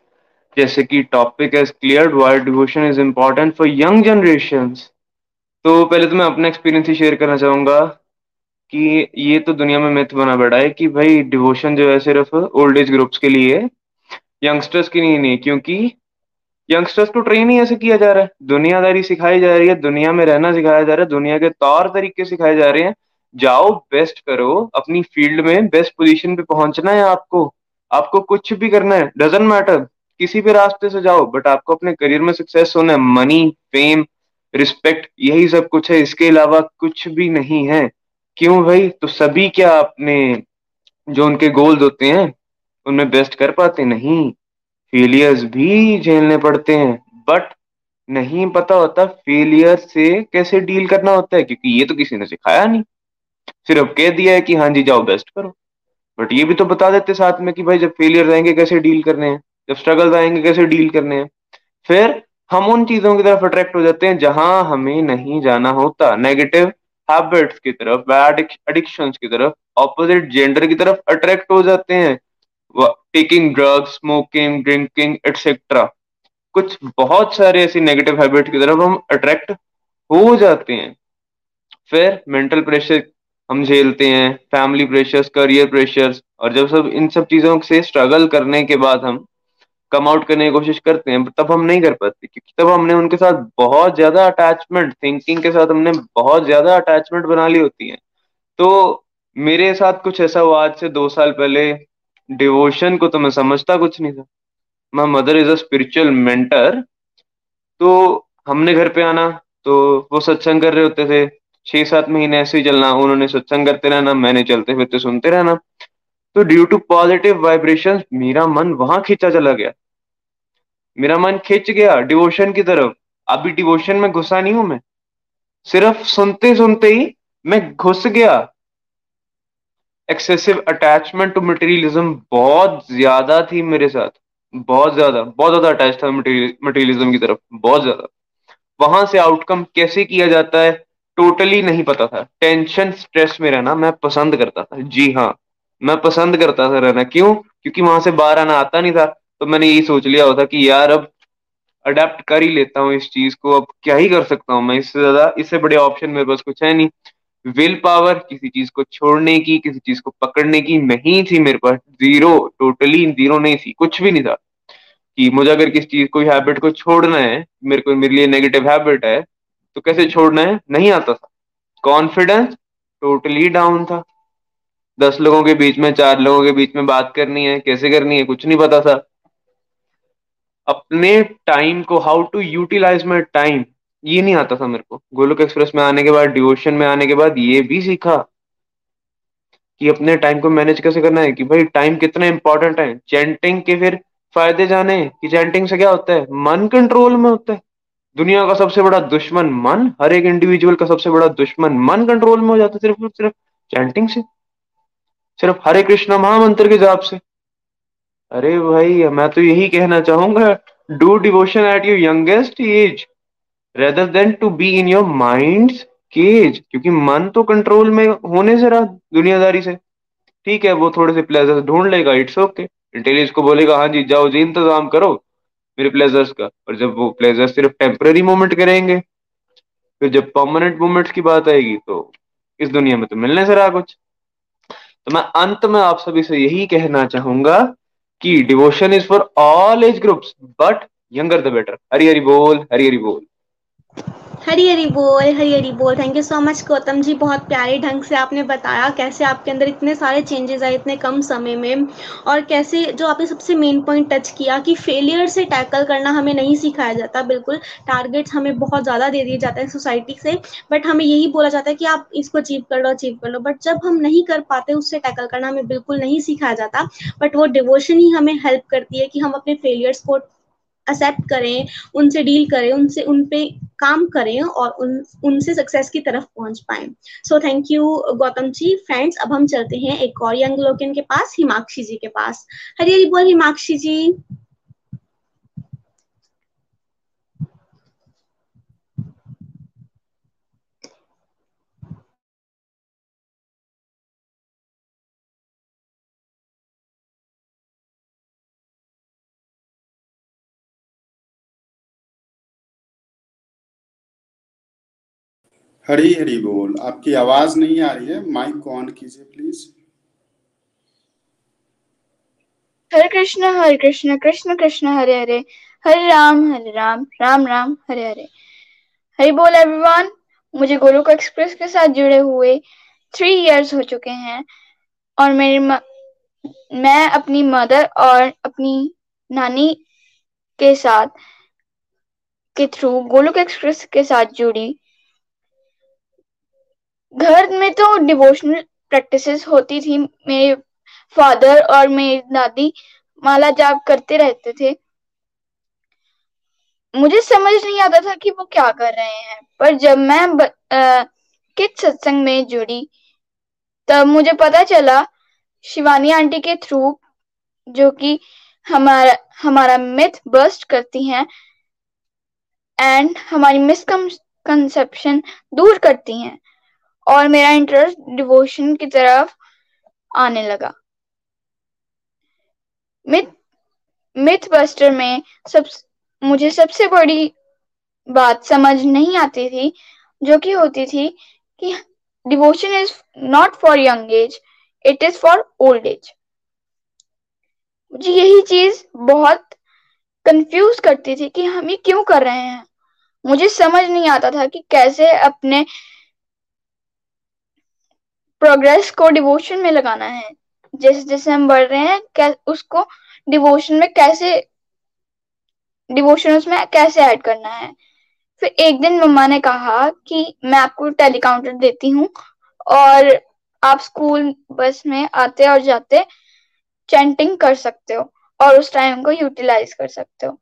जैसे कि topic as clear why devotion is important for young generation तो पहले तो मैं अपना एक्सपीरियंस ही शेयर करना चाहूँगा कि ये तो दुनिया में मिथ बना बैठा है कि भाई डिवोशन जो है सिर्फ़ ओल्ड एज ग्रुप्स के लिए यंगस्टर्स की नहीं नहीं, क्योंकि यंगस्टर्स को ट्रेन ही ऐसे किया जा रहा है। दुनियादारी सिखाई जा रही है, दुनिया में रहना सिखाया जा रहा है, दुनिया के तौर तरीके सिखाए जा रहे हैं। जाओ बेस्ट करो, अपनी फ़ील्ड में बेस्ट पोजीशन पे पहुँचना है आपको। आपको कुछ भी करना है डजेंट मैटर किसी भी रास्ते से जाओ बट आपको अपने करियर में सक्सेस होना है। मनी फेम रिस्पेक्ट यही सब कुछ है। इसके अलावा कुछ भी नहीं है। क्यों भाई? तो सभी क्या अपने, जो उनके गोल्स होते हैं, उनमें बेस्ट कर पाते? नहीं। फेलियर्स भी झेलने पड़ते हैं। बट नहीं पता होता फेलियर से कैसे डील करना होता है? क्योंकि ये तो किसी ने सिखाया नहीं। सिर्फ़ कह दिया है कि हाँ जी, जाओ बेस्ट करो। बट ये भी तो बता देते साथ में कि भाई जब फेलियर आएँगे, कैसे डील करने हैं? जब स्ट्रगल आएँगे, कैसे डील करने हैं? फिर हम उन चीज़ों की तरफ़ अट्रैक्ट हो जाते हैं जहाँ हमें नहीं जाना होता। नेगेटिव हैबिट्स की तरफ़ बैड एडिक्शन की तरफ़ ऑपोजिट जेंडर की तरफ़ अट्रैक्ट हो जाते हैं। Taking drugs smoking drinking etcetera कुछ बहुत सारे ऐसी नेगेटिव हैबिट की तरफ़ हम अट्रैक्ट हो जाते हैं। फिर मेंटल प्रेशर हम झेलते हैं फैमिली प्रेशर्स करियर प्रेशर्स और जब सब इन सब चीज़ों से स्ट्रगल करने के बाद हम कम आउट करने की कोशिश करते हैं, तब हम नहीं कर पाते, क्योंकि तब हमने उनके साथ बहुत ज़्यादा अटैचमेंट थिंकिंग के साथ हमने बहुत ज़्यादा अटैचमेंट बना ली होती है। तो मेरे साथ कुछ ऐसा हुआ, आज से दो साल पहले डिवोशन को तो मैं समझता कुछ नहीं था। My mother is a spiritual mentor तो हमने घर पे आना तो वो सत्संग कर रहे होते थे छह सात महीने ऐसे ही चलना, उन्होंने सत्संग करते रहना मैंने चलते फिरते सुनते रहना। तो ड्यू टू पॉजिटिव वाइब्रेशन मेरा मन वहाँ खींचा चला गया। मेरा मन खींच गया डिवोशन की तरफ़। अभी डिवोशन में घुसा नहीं हूँ मैं। सिर्फ़ सुनते सुनते ही मैं घुस गया। एक्सेसिव अटैचमेंट टू मटेरियलिज्म बहुत ज़्यादा थी मेरे साथ। बहुत ज़्यादा बहुत ज़्यादा अटैच था मटेरियलिज्म की तरफ़, बहुत ज़्यादा। वहाँ से आउटकम कैसे किया जाता है? टोटली नहीं पता था। टेंशन स्ट्रेस में रहना मैं पसंद करता था। जी हाँ मैं पसंद करता था रहना। क्यों? क्योंकि वहाँ से बाहर आना आता नहीं था। तो मैंने यही सोच लिया होता कि यार अब अडेप्ट कर ही लेता हूँ इस चीज़ को। अब क्या ही कर सकता हूँ मैं? इससे ज़्यादा, इससे बड़े ऑप्शन मेरे पास कुछ है नहीं। विल पावर किसी चीज़ को छोड़ने की, किसी चीज़ को पकड़ने की नहीं थी मेरे पास। ज़ीरो टोटली ज़ीरो नहीं थी। कुछ भी नहीं था। कि मुझे अगर किसी चीज़, कोई हैबिट को छोड़ना है, मेरे को, मेरे लिए नेगेटिव हैबिट है तो कैसे छोड़ना है? नहीं आता था। कॉन्फिडेंस टोटली डाउन था। दस लोगों के बीच में, चार लोगों के बीच में बात करनी है, कैसे करनी है, कुछ नहीं पता था। अपने टाइम को how to utilize my time ये नहीं आता था मेरे को। गोलोक एक्सप्रेस में आने के बाद डिवोशन में आने के बाद, ये भी सीखा कि अपने टाइम को मैनेज कैसे करना है, कि भाई टाइम कितना इंपॉर्टेंट है। चैंटिंग के फिर फ़ायदे जाने, कि चैंटिंग से क्या होता है? मन कंट्रोल में होता है। दुनिया का सबसे बड़ा दुश्मन मन, हर एक इंडिविजुअल का सबसे बड़ा दुश्मन मन कंट्रोल में हो जाता सिर्फ़ सिर्फ़ चैंटिंग से। सिर्फ़ हरे कृष्णा महामंत्र के जाप से। अरे भाई, मैं तो यही कहना चाहूँगा do devotion at your youngest age rather than to be in your mind cage क्योंकि मन तो कंट्रोल में होने से रहा, दुनियादारी से। ठीक है, वो थोड़े से प्लेजर्स ढूंढ लेगा इट्स ओके इंटेलिजेंस को बोलेगा हाँ जी, जाओ जी, इंतज़ाम करो। मेरे प्लेजर्स का। और जब वो प्लेजर सिर्फ़ टेम्पररी मोमेंट करेंगे, फिर जब परमानेंट मोमेंट्स की बात आएगी तो इस दुनिया में तो मिलने से रहा कुछ। तो मैं अंत में आप सभी से यही कहना चाहूँगा कि devotion is for all age groups but younger the better Hari Hari बोल हरी हरी बोल। हरी हरी बोल, हरी हरी बोल। Thank you so much Gautam ji. बहुत प्यारे ढंग से आपने बताया कैसे आपके अंदर इतने सारे चेंजेस आए इतने कम समय में और कैसे जो आपने सबसे मेन पॉइंट टच किया कि फेलियर से टैकल करना हमें नहीं सिखाया जाता। बिल्कुल टारगेट्स हमें बहुत ज़्यादा दे दिए जाते हैं सोसाइटी से बट हमें यही बोला जाता है कि आप इसको अचीव कर लो अचीव कर लो। बट जब हम नहीं कर पाते, उससे टैकल करना हमें बिल्कुल नहीं सिखाया जाता। बट वो डिवोशन ही हमें हेल्प करती है कि हम अपने फेलियर्स को एक्सेप्ट करें, उनसे डील करें, उनसे उन पे काम करें और उन, उनसे सक्सेस की तरफ़ पहुँच पाए। So thank you Gautam ji. Friends अब हम चलते हैं एक और यंग लोकन के पास, हिमाक्षी जी के पास। हरी हरी बोल, हिमाक्षी जी। हरी हरी बोल। आपकी आवाज़ नहीं आ रही है। माइक ऑन कीजिए प्लीज़ हरे कृष्ण हरे कृष्ण कृष्ण कृष्ण, हरे हरे। हरे राम हरे राम राम राम, हरे हरे। हरी बोल एवरीवन मुझे गोलोक एक्सप्रेस के साथ जुड़े हुए थ्री इयर्स हो चुके हैं और मेरी म... मैं अपनी मदर और अपनी नानी के साथ के थ्रू गोलोक एक्सप्रेस के साथ जुड़ी घर में तो डिवोशनल प्रैक्टिसेस होती थी। मेरे फादर और मेरी दादी माला जाप करते रहते थे। मुझे समझ नहीं आता था कि वो क्या कर रहे हैं। पर जब मैं कित सत्संग में जुड़ी, तब मुझे पता चला शिवानी आंटी के थ्रू, जो कि हमारा हमारा मिथ बस्ट करती हैं एंड हमारी मिसकंसेप्शन दूर करती हैं। और मेरा इंटरेस्ट डिवोशन की तरफ़ आने लगा। मिथ मिथ बस्टर में सब मुझे सबसे बड़ी बात समझ नहीं आती थी, जो कि होती थी कि devotion is not for young age it is for old age मुझे यही चीज़ बहुत कंफ्यूज करती थी कि हम ये क्यों कर रहे हैं? मुझे समझ नहीं आता था कि कैसे अपने प्रोग्रेस को डिवोशन में लगाना है। जैसे जैसे हम बढ़ रहे हैं उसको डिवोशन में कैसे, डिवोशन उसमें कैसे ऐड करना है। फिर एक दिन मम्मा ने कहा कि मैं आपको टेलीकाउंटर देती हूँ और आप स्कूल बस में आते और जाते चैंटिंग कर सकते हो और उस टाइम को यूटिलाइज कर सकते हो।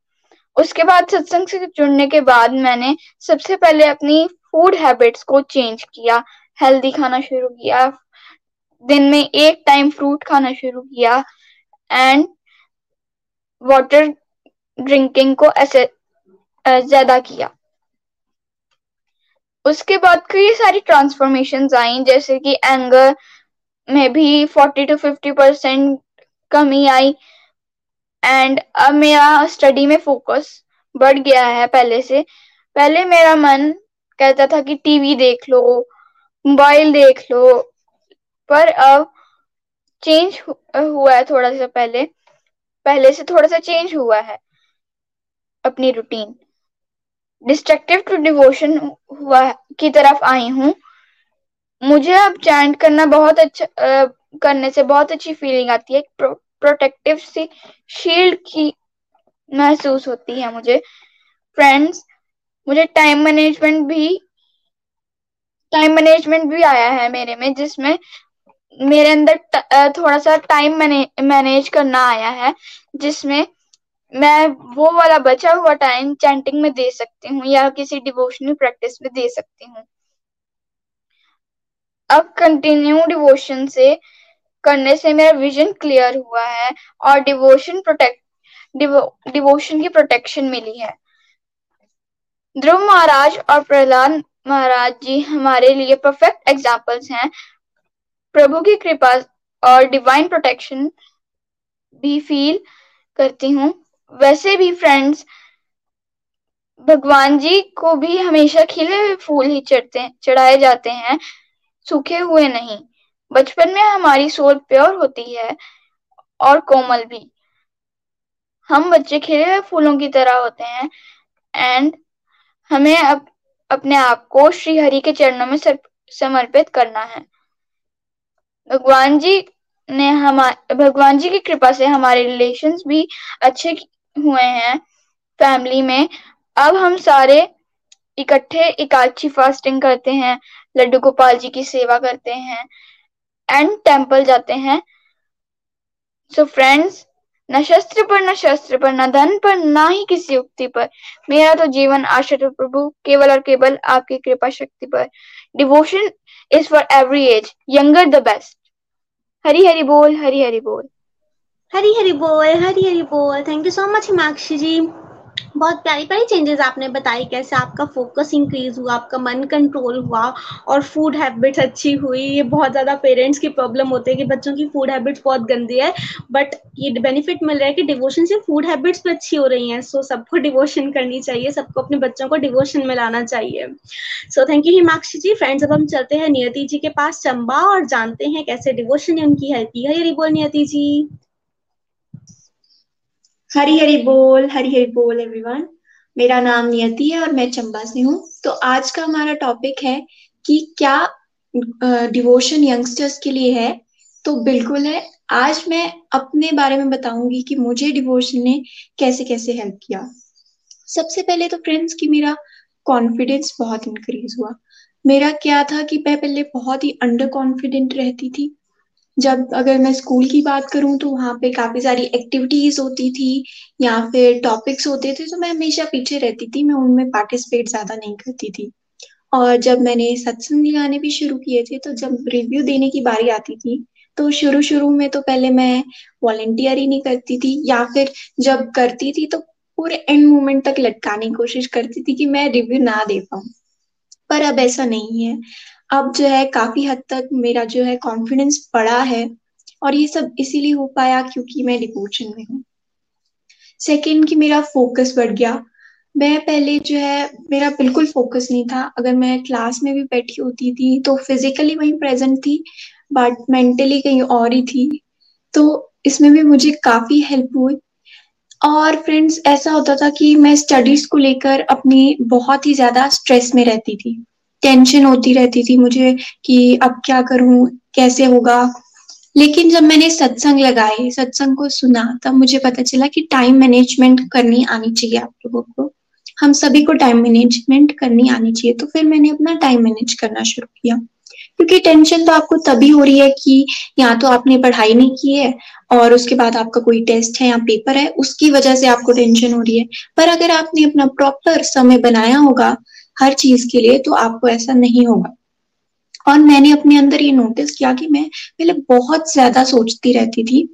उसके बाद सत्संग से जुड़ने के बाद मैंने सबसे पहले अपनी फ़ूड हैबिट्स को चेंज किया। हेल्दी खाना शुरू किया। दिन में एक टाइम फ्रूट खाना शुरू किया। एंड वाटर ड्रिंकिंग को ऐसे ज़्यादा किया। उसके बाद कई सारी ट्रांसफॉर्मेशन आई, जैसे कि एंगर में भी 40 टू 50 परसेंट कमी आई। एंड अब मेरा स्टडी में फोकस बढ़ गया है पहले से। पहले मेरा मन कहता था कि टीवी देख लो मोबाइल देख लो। पर अब चेंज हुआ है थोड़ा सा पहले। पहले से थोड़ा सा चेंज हुआ है अपनी रूटीन डिस्ट्रक्टिव टू डिवोशन हुआ की तरफ़ आई हूँ। मुझे अब चैंट करना बहुत अच्छा आ, करने से बहुत अच्छी फीलिंग आती है। प्रो, प्रोटेक्टिव सी शील्ड की महसूस होती है मुझे। फ्रेंड्स मुझे टाइम मैनेजमेंट भी टाइम मैनेजमेंट भी आया है मेरे में, जिसमें मेरे अंदर थोड़ा सा टाइम मैनेज करना आया है, जिसमें मैं वो वाला बचा हुआ टाइम चैंटिंग में दे सकती हूँ या किसी डिवोशनल प्रैक्टिस में दे सकती हूँ। अब कंटिन्यू डिवोशन से करने से मेरा विजन क्लियर हुआ है और डिवोशन प्रोटेक्ट डिवोशन की प्रोटेक्शन मिली है। ध्रुव महाराज और प्रहलाद महाराज जी, हमारे लिए परफेक्ट एग्जाम्पल्स हैं। प्रभु की कृपा और डिवाइन प्रोटेक्शन भी फील करती हूँ। वैसे भी फ्रेंड्स भगवान जी को भी हमेशा खिले हुए फूल ही चढ़ते, चढ़ाए जाते हैं। सूखे हुए नहीं, बचपन में हमारी सोल प्योर होती है और कोमल भी। हम बच्चे खिले हुए फूलों की तरह होते हैं। एंड हमें अब अपने आप को श्री हरि के चरणों में समर्पित करना है। भगवान जी ने हमारे भगवान जी की कृपा से हमारे रिलेशंस भी अच्छे हुए हैं फैमिली में। अब हम सारे इकट्ठे एकादशी फास्टिंग करते हैं, लड्डू गोपाल जी की सेवा करते हैं एंड टेंपल जाते हैं। सो so फ्रेंड्स न शस्त्र पर, न शस्त्र पर, न धन पर, न ही किसी युक्ति पर। मेरा तो जीवन आश्रित प्रभु, केवल और केवल आपकी कृपा शक्ति पर। Devotion is for every age younger the best Hari Hari बोल, हरी हरी बोल। हरी हरी बोल, हरी हरी बोल। Thank you so much Himakshi ji. बहुत प्यारी प्यारी चेंजेस आपने बताई कैसे आपका फोकस इंक्रीज हुआ आपका मन कंट्रोल हुआ और फ़ूड हैबिट्स अच्छी हुई। ये बहुत ज़्यादा पेरेंट्स की प्रॉब्लम होती है कि बच्चों की फ़ूड हैबिट्स बहुत गंदी है बट ये बेनिफिट मिल रहा है कि डिवोशन से फ़ूड हैबिट्स भी अच्छी हो रही हैं। सो so, सबको डिवोशन करनी चाहिए सबको अपने बच्चों को डिवोशन में लाना चाहिए। So thank you Himakshi ji. Friends अब हम चलते हैं नियति जी के पास चंबा और जानते हैं कैसे डिवोशन ने उनकी हेल्प की है। ये बोल नियति जी। हरी हरी बोल, हरी हरी बोल एवरीवन मेरा नाम नियति है और मैं चंबा से हूँ। तो आज का हमारा टॉपिक है कि क्या डिवोशन यंगस्टर्स के लिए है। तो बिल्कुल है। आज मैं अपने बारे में बताऊँगी कि मुझे डिवोशन ने कैसे कैसे हेल्प किया। सबसे पहले तो फ्रेंड्स कि मेरा कॉन्फिडेंस बहुत इंक्रीज हुआ। मेरा क्या था कि मैं पहले बहुत ही अंडर कॉन्फिडेंट रहती थी। जब अगर मैं स्कूल की बात करूँ तो वहाँ पे काफ़ी सारी एक्टिविटीज़ होती थी या फिर टॉपिक्स होते थे तो मैं हमेशा पीछे रहती थी, मैं उनमें पार्टिसिपेट ज़्यादा नहीं करती थी। और जब मैंने सत्संग लगाने भी शुरू किए थे तो जब रिव्यू देने की बारी आती थी तो शुरू शुरू में तो पहले मैं वॉलेंटियर ही नहीं करती थी, या फिर जब करती थी तो पूरे एंड मोमेंट तक लटकाने की कोशिश करती थी कि मैं रिव्यू ना दे पाऊँ। पर अब ऐसा नहीं है। अब जो है काफ़ी हद तक मेरा जो है कॉन्फिडेंस बढ़ा है और ये सब इसीलिए हो पाया क्योंकि मैं डिवोशन में हूँ। सेकेंड कि मेरा फोकस बढ़ गया। मैं पहले जो है, मेरा बिल्कुल फोकस नहीं था। अगर मैं क्लास में भी बैठी होती थी तो फिजिकली वहीं प्रेजेंट थी बट मेंटली कहीं और ही थी। तो इसमें भी मुझे काफ़ी हेल्प हुई। और फ्रेंड्स ऐसा होता था कि मैं स्टडीज़ को लेकर अपनी बहुत ही ज़्यादा स्ट्रेस में रहती थी। टेंशन होती रहती थी मुझे कि अब क्या करूँ, कैसे होगा। लेकिन जब मैंने सत्संग लगाए, सत्संग को सुना, तब मुझे पता चला कि टाइम मैनेजमेंट करनी आनी चाहिए आप लोगों को। हम सभी को टाइम मैनेजमेंट करनी आनी चाहिए तो फिर मैंने अपना टाइम मैनेज करना शुरू किया। क्योंकि टेंशन तो आपको तभी हो रही है कि या तो आपने पढ़ाई नहीं की है, और उसके बाद आपका कोई टेस्ट है या पेपर है, उसकी वजह से आपको टेंशन हो रही है। पर अगर आपने अपना प्रॉपर समय बनाया होगा हर चीज़ के लिए तो आपको ऐसा नहीं होगा। और मैंने अपने अंदर ये नोटिस किया कि मैं पहले बहुत ज़्यादा सोचती रहती थी,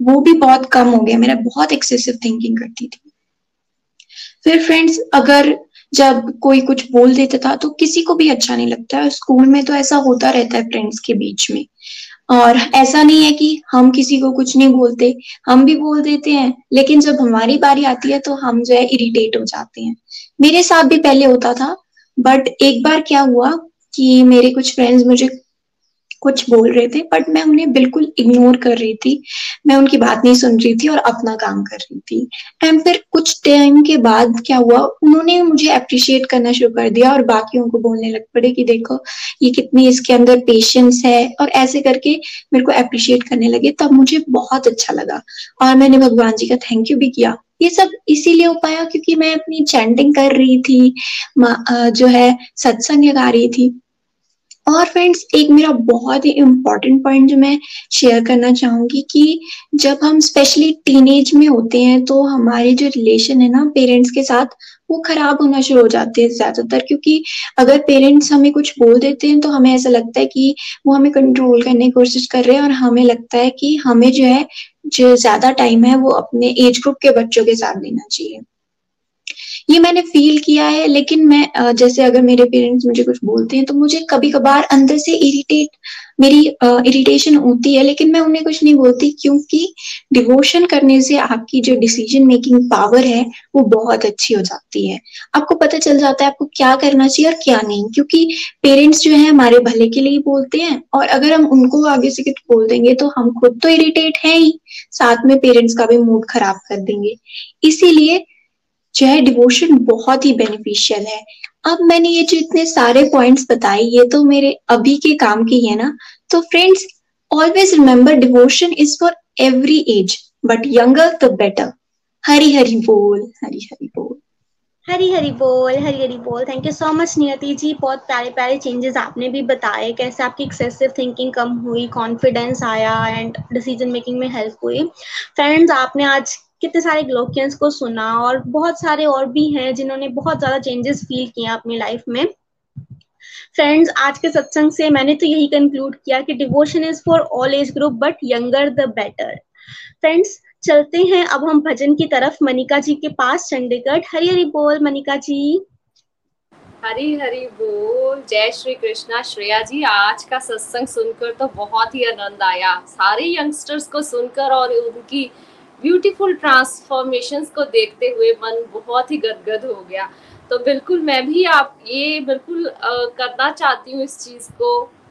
वो भी बहुत कम हो गया, मेरा बहुत एक्सेसिव थिंकिंग करती थी। फिर फ्रेंड्स अगर जब कोई कुछ बोल देता था तो किसी को भी अच्छा नहीं लगता है। स्कूल में तो ऐसा होता रहता है फ्रेंड्स के बीच में। और ऐसा नहीं है कि हम किसी को कुछ नहीं बोलते, हम भी बोल देते हैं, लेकिन जब हमारी बारी आती है तो हम जो है इरिटेट हो जाते हैं। मेरे साथ भी पहले होता था बट एक बार क्या हुआ कि मेरे कुछ फ्रेंड्स मुझे कुछ बोल रहे थे बट मैं उन्हें बिल्कुल इग्नोर कर रही थी। मैं उनकी बात नहीं सुन रही थी और अपना काम कर रही थी। एंड फिर कुछ टाइम के बाद क्या हुआ, उन्होंने मुझे अप्रिशिएट करना शुरू कर दिया और बाकियों को बोलने लग पड़े कि देखो, ये कितनी इसके अंदर पेशेंस है। और ऐसे करके मेरे को अप्रिशिएट करने लगे। तब मुझे बहुत अच्छा लगा। और मैंने भगवान जी का थैंक यू भी किया। ये सब इसीलिए हो पाया क्योंकि मैं अपनी चैंटिंग कर रही थी जो है, सत्संग लगा रही थी। और फ्रेंड्स एक मेरा बहुत ही इम्पोर्टेंट पॉइंट जो मैं शेयर करना चाहूँगी कि जब हम स्पेशली टीनेज में होते हैं तो हमारे जो रिलेशन है ना पेरेंट्स के साथ वो खराब होना शुरू हो जाते हैं ज़्यादातर, क्योंकि अगर पेरेंट्स हमें कुछ बोल देते हैं तो हमें ऐसा लगता है कि वो हमें कंट्रोल करने की कोशिश कर रहे हैं और हमें लगता है कि हमें जो है, जो ज़्यादा टाइम है, वो अपने एज ग्रुप के बच्चों के साथ देना चाहिए। ये मैंने फील किया है, लेकिन मैं जैसे अगर मेरे पेरेंट्स मुझे कुछ बोलते हैं तो मुझे कभी कभार अंदर से इरिटेट मेरी इरिटेशन होती है, लेकिन मैं उन्हें कुछ नहीं बोलती क्योंकि डिवोशन करने से आपकी जो डिसीज़न मेकिंग पावर है, वो बहुत अच्छी हो जाती है। आपको पता चल जाता है आपको क्या करना चाहिए और क्या नहीं, क्योंकि पेरेंट्स जो है, हमारे भले के लिए बोलते हैं, और अगर हम उनको आगे से कुछ बोल देंगे तो हम खुद तो इरिटेट हैं ही, साथ में पेरेंट्स का भी मूड खराब कर देंगे। इसीलिए जो है डिवोशन बहुत ही बेनिफिशियल है। अब मैंने ये जो इतने सारे पॉइंट्स बताए, ये तो मेरे अभी के काम की है ना। तो friends always remember devotion is for every age but younger the better Hari Hari बोल, हरी हरी बोल। हरी हरी बोल, हरी हरी बोल। Thank you so much Niyati ji. बहुत प्यारे प्यारे चेंजेस आपने भी बताए, कैसे आपकी एक्सेसिव थिंकिंग कम हुई कॉन्फिडेंस आया एंड डिसीज़न मेकिंग में हेल्प हुई। फ्रेंड्स आपने आज कितने सारे ग्लोकियंस को सुना और बहुत सारे और भी हैं जिन्होंने बहुत ज़्यादा चेंजेस फील किए अपनी लाइफ में। फ्रेंड्स आज के सत्संग से मैंने तो यही कंक्लूड किया कि devotion is for all age group but younger the better friends चलते हैं अब हम भजन की तरफ़। मनिका जी के पास चंडीगढ़। हरी हरी बोल, मनिका जी। हरी हरी बोल। जय श्री कृष्णा। श्रेया जी, आज का सत्संग सुनकर तो बहुत ही आनंद आया। सारे यंगस्टर्स को सुनकर और उनकी ब्यूटीफुल ट्रांसफॉर्मेशन को देखते हुए मन बहुत ही गदगद हो गया। तो बिल्कुल मैं भी आप, ये बिल्कुल करना चाहती हूँ इस चीज़ को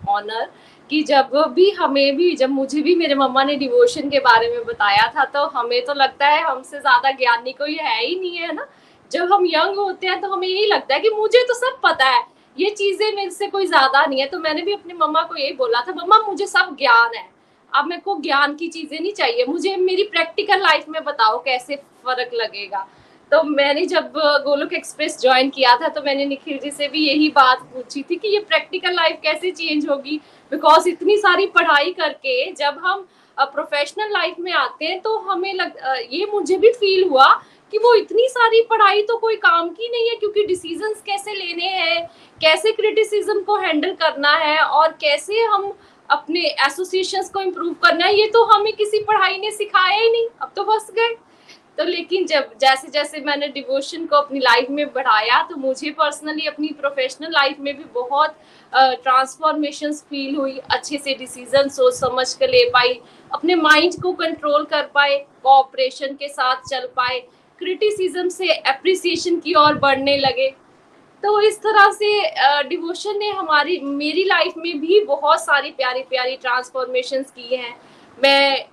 ऑनर कि जब भी हमें भी, जब मुझे भी मेरे मम्मा ने डिवोशन के बारे में बताया था तो हमें तो लगता है हमसे ज़्यादा ज्ञानी कोई है ही नहीं है ना? जब हम यंग होते हैं तो हमें यही लगता है कि मुझे तो सब पता है, ये चीज़ें मेरे से कोई ज़्यादा नहीं है। तो मैंने भी अपनी मम्मा को यही बोला था, मम्मा, मुझे सब ज्ञान है। अब मेरे को ज्ञान की चीज़ें नहीं चाहिए। मुझे मेरी प्रैक्टिकल लाइफ में बताओ कैसे फ़र्क लगेगा। तो मैंने जब गोलोक एक्सप्रेस ज्वाइन किया था तो मैंने निखिल जी से भी यही बात पूछी थी कि ये प्रैक्टिकल लाइफ कैसे चेंज होगी? बिकॉज़ इतनी सारी पढ़ाई करके जब हम प्रोफेशनल लाइफ में आते हैं तो हमें लग ये मुझे भी फील हुआ कि वो इतनी सारी पढ़ाई तो कोई काम की नहीं है, क्योंकि डिसीजंस कैसे लेने हैं, कैसे क्रिटिसिज्म को हैंडल करना है, और कैसे हम अपने एसोसिएशन को इम्प्रूव करना है ये तो हमें किसी पढ़ाई ने सिखाया ही नहीं। अब तो फंस गए। तो लेकिन जब जैसे जैसे मैंने डिवोशन को अपनी लाइफ में बढ़ाया तो मुझे पर्सनली अपनी प्रोफेशनल लाइफ में भी बहुत ट्रांसफॉर्मेशन uh, फील हुई। अच्छे से डिसीज़न सोच समझ कर ले पाई अपने माइंड को कंट्रोल कर पाए कोऑपरेशन के साथ चल पाए क्रिटिसिज्म से अप्रिसिएशन की ओर बढ़ने लगे। तो इस तरह से डिवोशन ने हमारी, मेरी लाइफ में भी बहुत सारी प्यारी प्यारी ट्रांसफॉर्मेशन की हैं। मैं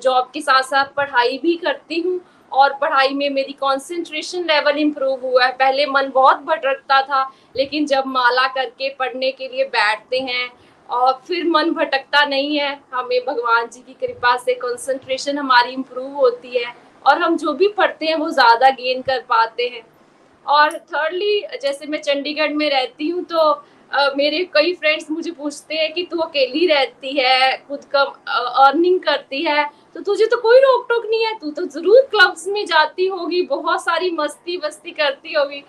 जॉब के साथ साथ पढ़ाई भी करती हूँ और पढ़ाई में मेरी कंसंट्रेशन लेवल इम्प्रूव हुआ है। पहले मन बहुत भटकता था, लेकिन जब माला करके पढ़ने के लिए बैठते हैं और फिर मन भटकता नहीं है, हमें भगवान जी की कृपा से कंसंट्रेशन हमारी इम्प्रूव होती है और हम जो भी पढ़ते हैं वो ज़्यादा गेन कर पाते हैं। और थर्डली जैसे मैं चंडीगढ़ में रहती हूँ तो Uh, मेरे कई फ्रेंड्स मुझे पूछते हैं कि तू अकेली रहती है खुद का अर्निंग करती है तो तुझे तो कोई रोक टोक नहीं है तू तो ज़रूर क्लब्स में जाती होगी बहुत सारी मस्ती वस्ती करती होगी।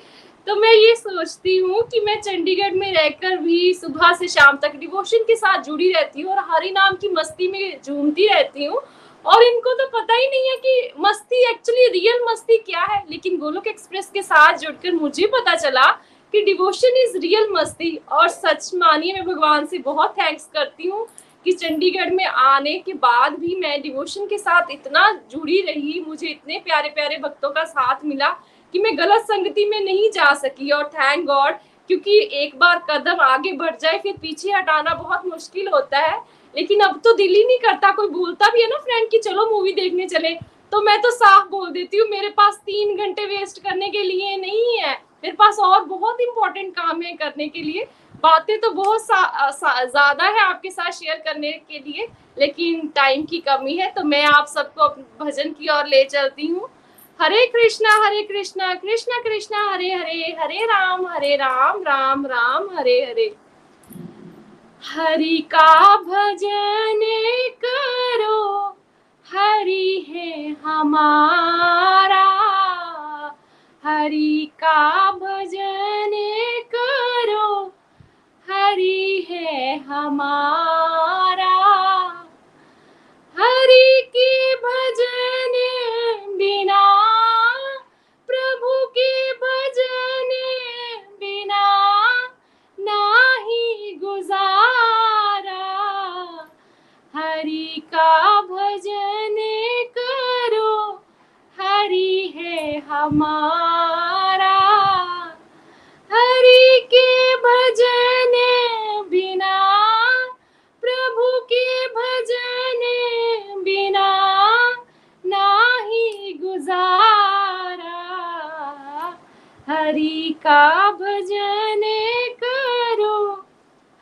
तो मैं ये सोचती हूँ कि मैं चंडीगढ़ में रहकर भी सुबह से शाम तक डिवोशन के साथ जुड़ी रहती हूँ और हरि नाम की मस्ती में झूमती रहती हूँ और इनको तो पता ही नहीं है कि मस्ती एक्चुअली रियल मस्ती क्या है। लेकिन गोलोक एक्सप्रेस के साथ जुड़कर मुझे पता चला कि डिवोशन इज़ रियल मस्ती। और सच मानिए, मैं भगवान से बहुत थैंक्स करती हूँ कि चंडीगढ़ में आने के बाद भी मैं डिवोशन के साथ इतना जुड़ी रही। मुझे इतने प्यारे प्यारे भक्तों का साथ मिला कि मैं गलत संगति में नहीं जा सकी। और थैंक गॉड क्योंकि एक बार कदम आगे बढ़ जाए, फिर पीछे हटाना बहुत मुश्किल होता है। लेकिन अब तो दिल ही नहीं करता, कोई बोलता भी है ना फ्रेंड कि चलो मूवी देखने चले। तो मैं तो साफ़ बोल देती हूँ, मेरे पास तीन घंटे वेस्ट करने के लिए नहीं है। मेरे पास और बहुत इंपॉर्टेंट काम है करने के लिए। बातें तो बहुत ज़्यादा है आपके साथ शेयर करने के लिए, लेकिन टाइम की कमी है तो मैं आप सबको भजन की ओर ले चलती हूँ। हरे कृष्णा हरे कृष्णा कृष्णा कृष्णा, हरे हरे हरे राम हरे राम राम राम, हरे हरे। हरि का भजन करो, हरि है हमारा। हरि का भजन करो, हरि है हमारा। हरि के भजन बिना का भजन करो, हरि है हमारा। हरि के भजन बिना, प्रभु के भजन बिना नाही गुजारा। हरि का भजन करो,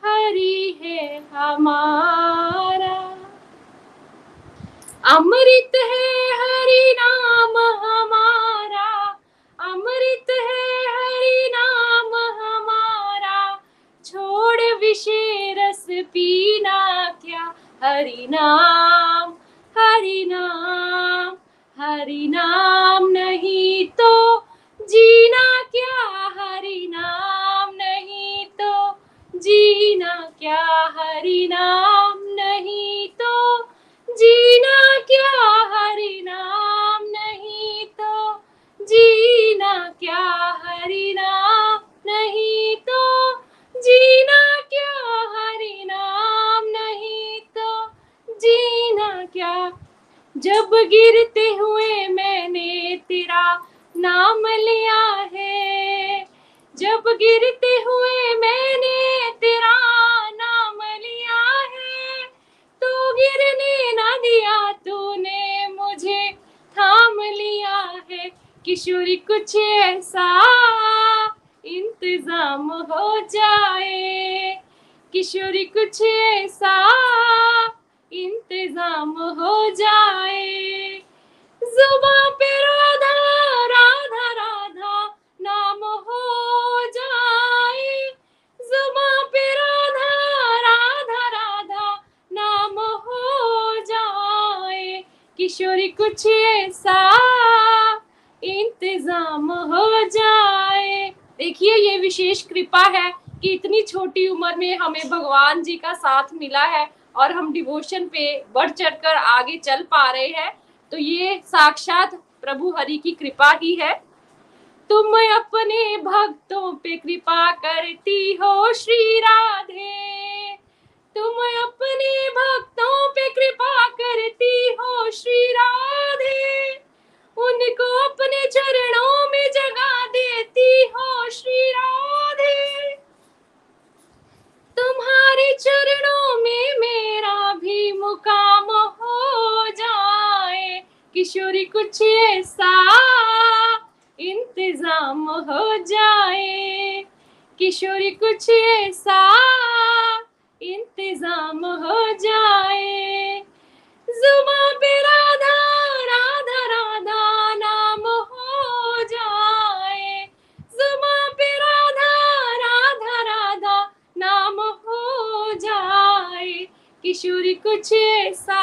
हरि है हमारा। अमृत है हरि नाम हमारा। अमृत है हरि नाम हमारा। छोड़ विषय रस पीना क्या? हरि नाम हरि नाम हरि नाम नहीं तो जीना क्या? हरि नाम नहीं तो जीना क्या? हरि नाम नहीं जीना क्या? हरि नाम नहीं तो। जीना क्या? हरि नाम नहीं तो। जीना क्या? हरि नाम नहीं तो। जीना क्या? जब गिरते हुए मैंने तेरा नाम लिया है, जब गिरते हुए मैंने तेरा गिरने ना दिया तूने मुझे। थाम लिया है किशोरी, कुछ ऐसा इंतज़ाम हो जाए। किशोरी, कुछ ऐसा इंतज़ाम हो जाए। विशेष कृपा है कि इतनी छोटी उम्र में हमें भगवान जी का साथ मिला है और हम डिवोशन पे बढ़ चढ़कर आगे चल पा रहे हैं। तो ये साक्षात प्रभु हरि की कृपा ही है। तुम अपने भक्तों पे कृपा करती हो श्री राधे। तुम अपने भक्तों पे कृपा करती हो श्री राधे। उनको अपने चरणों में जगा देती हो श्री राधे। तुम्हारे चरणों में मेरा भी मुकाम हो जाए। किशोरी, कुछ ऐसा इंतज़ाम हो जाए। किशोरी, कुछ ऐसा इंतज़ाम हो जाए। जुमा पे राधा राधा राधा किशोरी कुछ ऐसा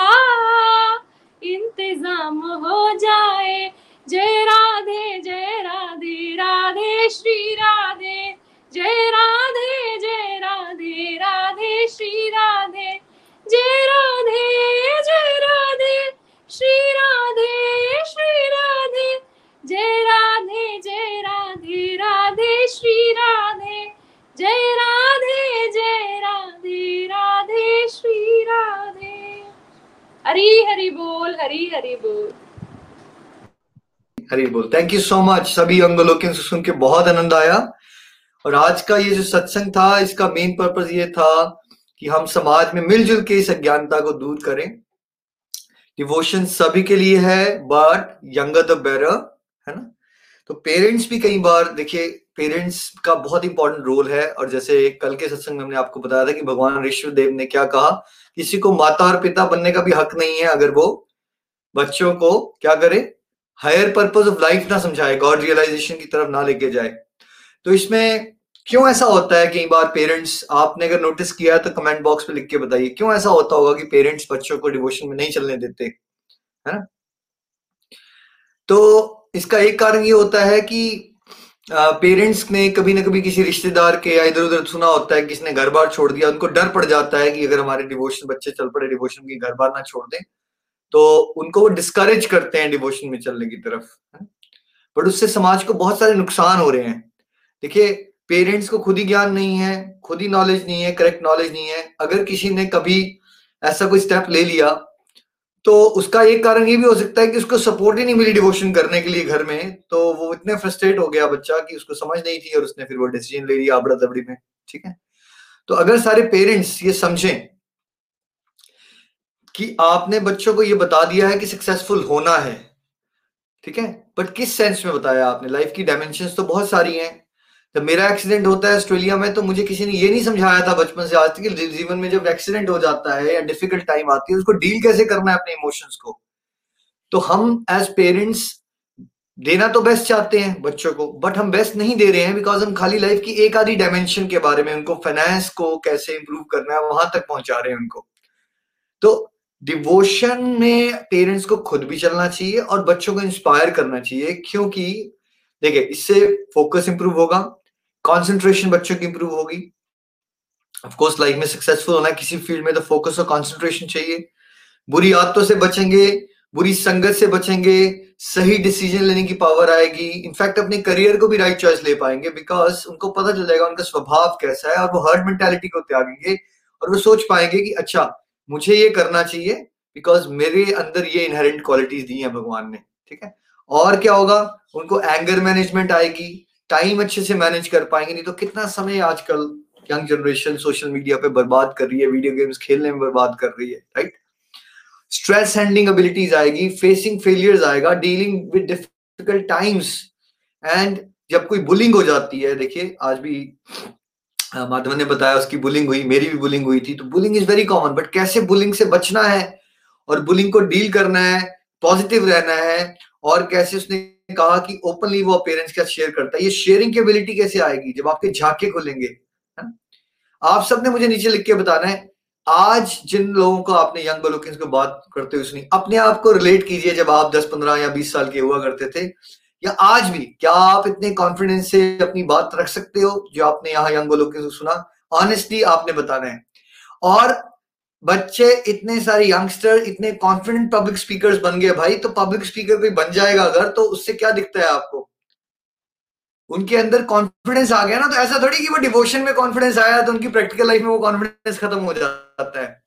इंतज़ाम हो जाए। जय राधे जय राधे राधे श्री राधे। जय राधे जय राधे श्री राधे श्री राधे। हरी हरी बोल, हरी हरी बोल। हरी बोल। थैंक यू सो मच सभी अंगलोकिन से सुन के बहुत आनंद आया। और आज का ये जो सत्संग था, इसका मेन पर्पज ये था कि हम समाज में मिलजुल के इस अज्ञानता को दूर करें। डिवोशन सभी के लिए है बट यंगर द बेटर है ना? तो पेरेंट्स भी कई बार, देखिए पेरेंट्स का बहुत इंपॉर्टेंट रोल है। और जैसे कल के सत्संग में हमने आपको बताया था कि भगवान ऋषभ देव ने क्या कहा किसी को माता और पिता बनने का भी हक नहीं है अगर वो बच्चों को क्या करे? हायर पर्पज ऑफ़ लाइफ ना समझाए गॉड रियलाइजेशन की तरफ़ ना लेके जाए। तो इसमें क्यों ऐसा होता है कई बार पेरेंट्स आपने अगर नोटिस किया तो कमेंट बॉक्स में लिख के बताइए, क्यों ऐसा होता होगा कि पेरेंट्स बच्चों को डिवोशन में नहीं चलने देते? है ना? तो इसका एक कारण ये होता है कि पेरेंट्स ने कभी ना कभी किसी रिश्तेदार के या इधर उधर सुना होता है किसने घर बार छोड़ दिया, उनको डर पड़ जाता है कि अगर हमारे डिवोशन बच्चे चल पड़े डिवोशन की घर बार ना छोड़ दें तो उनको वो डिस्करेज करते हैं डिवोशन में चलने की तरफ़ बट उससे समाज को बहुत सारे नुकसान हो रहे हैं। देखिए पेरेंट्स को खुद ही ज्ञान नहीं है, खुद ही नॉलेज नहीं है करेक्ट नॉलेज नहीं है। अगर किसी ने कभी ऐसा कोई स्टेप ले लिया तो उसका एक कारण ये भी हो सकता है कि उसको सपोर्ट ही नहीं मिली डिवोशन करने के लिए घर में तो वो इतने फ्रस्ट्रेट हो गया बच्चा कि उसको समझ नहीं थी और उसने फिर वो डिसीज़न ले लिया आबड़ा दबड़ी में, ठीक है? तो अगर सारे पेरेंट्स ये समझें कि आपने बच्चों को ये बता दिया है कि सक्सेसफुल होना है, ठीक है? बट किस सेंस में बताया आपने? लाइफ की डायमेंशन तो बहुत सारी हैं। जब मेरा एक्सीडेंट होता है ऑस्ट्रेलिया में तो मुझे किसी ने ये नहीं समझाया था बचपन से आज तक कि जीवन में जब एक्सीडेंट हो जाता है या डिफ़िकल्ट टाइम आती है, उसको डील कैसे करना है अपने इमोशंस को? तो हम एज पेरेंट्स देना तो बेस्ट चाहते हैं बच्चों को बट हम बेस्ट नहीं दे रहे हैं बिकॉज़ हम खाली लाइफ की एक आधी डायमेंशन के बारे में, उनको फाइनेंस को कैसे इंप्रूव करना है, वहाँ तक पहुँचा रहे हैं उनको। तो डिवोशन में पेरेंट्स को खुद भी चलना चाहिए और बच्चों को इंस्पायर करना चाहिए, क्योंकि देखिए, इससे फोकस इंप्रूव होगा कंसंट्रेशन बच्चों की इंप्रूव होगी। ऑफ़ कोर्स लाइफ में सक्सेसफुल होना किसी फ़ील्ड में तो फोकस और कंसंट्रेशन चाहिए। बुरी आदतों से बचेंगे, बुरी संगत से बचेंगे, सही डिसीज़न लेने की पावर आएगी। इनफैक्ट अपने करियर को भी राइट चॉइस ले पाएँगे बिकॉज़ उनको पता चल जाएगा उनका स्वभाव कैसा है और वो हर्ड मेंटेलिटी को त्यागेंगे और वो सोच पाएँगे कि अच्छा मुझे ये करना चाहिए बिकॉज़ मेरे अंदर ये इनहेरेंट क्वालिटीज दी हैं भगवान ने। ठीक है? और क्या होगा? उनको एंगर मैनेजमेंट आएगी। टाइम अच्छे से मैनेज कर पाएँगे, नहीं तो कितना समय आजकल यंग जनरेशन सोशल मीडिया पे बर्बाद कर रही है वीडियो गेम्स खेलने में बर्बाद कर रही है राइट स्ट्रेस हैंडलिंग एबिलिटीज आएगी फेसिंग फेलियर्स आएगा dealing with difficult times and जब कोई बुलिंग हो जाती है, देखिए, आज भी माधवन ने बताया उसकी बुलिंग हुई, मेरी भी बुलिंग हुई थी तो bullying is very common but कैसे बुलिंग से बचना है और बुलिंग को डील करना है पॉजिटिव रहना है और कैसे उसने कहा कि ओपनली वो पेरेंट्स क्या शेयर करता है। ये शेयरिंग की एबिलिटी कैसे आएगी? जब आपके झाके खुलेंगे आप सबने मुझे नीचे लिख के बताना है, आज जिन लोगों को आपने यंग बलोकिंस को बात करते हुए सुनी, अपने आप को रिलेट कीजिए जब आप 10 15 या 20 साल के हुआ करते थे, या आज भी, क्या आप इतने कॉन्फिडेंस से अपनी बात रख सकते हो? जो आपने यहाँ यंग लोग सुना ऑनेस्टली आपने बताना है। और बच्चे इतने सारे यंगस्टर इतने कॉन्फिडेंट पब्लिक स्पीकर्स बन गए भाई तो पब्लिक स्पीकर कोई बन जाएगा अगर तो उससे क्या दिखता है आपको? उनके अंदर कॉन्फिडेंस आ गया ना तो ऐसा थोड़ी कि वो डिवोशन में कॉन्फिडेंस आया तो उनकी प्रैक्टिकल लाइफ में वो कॉन्फिडेंस खत्म हो जाता है।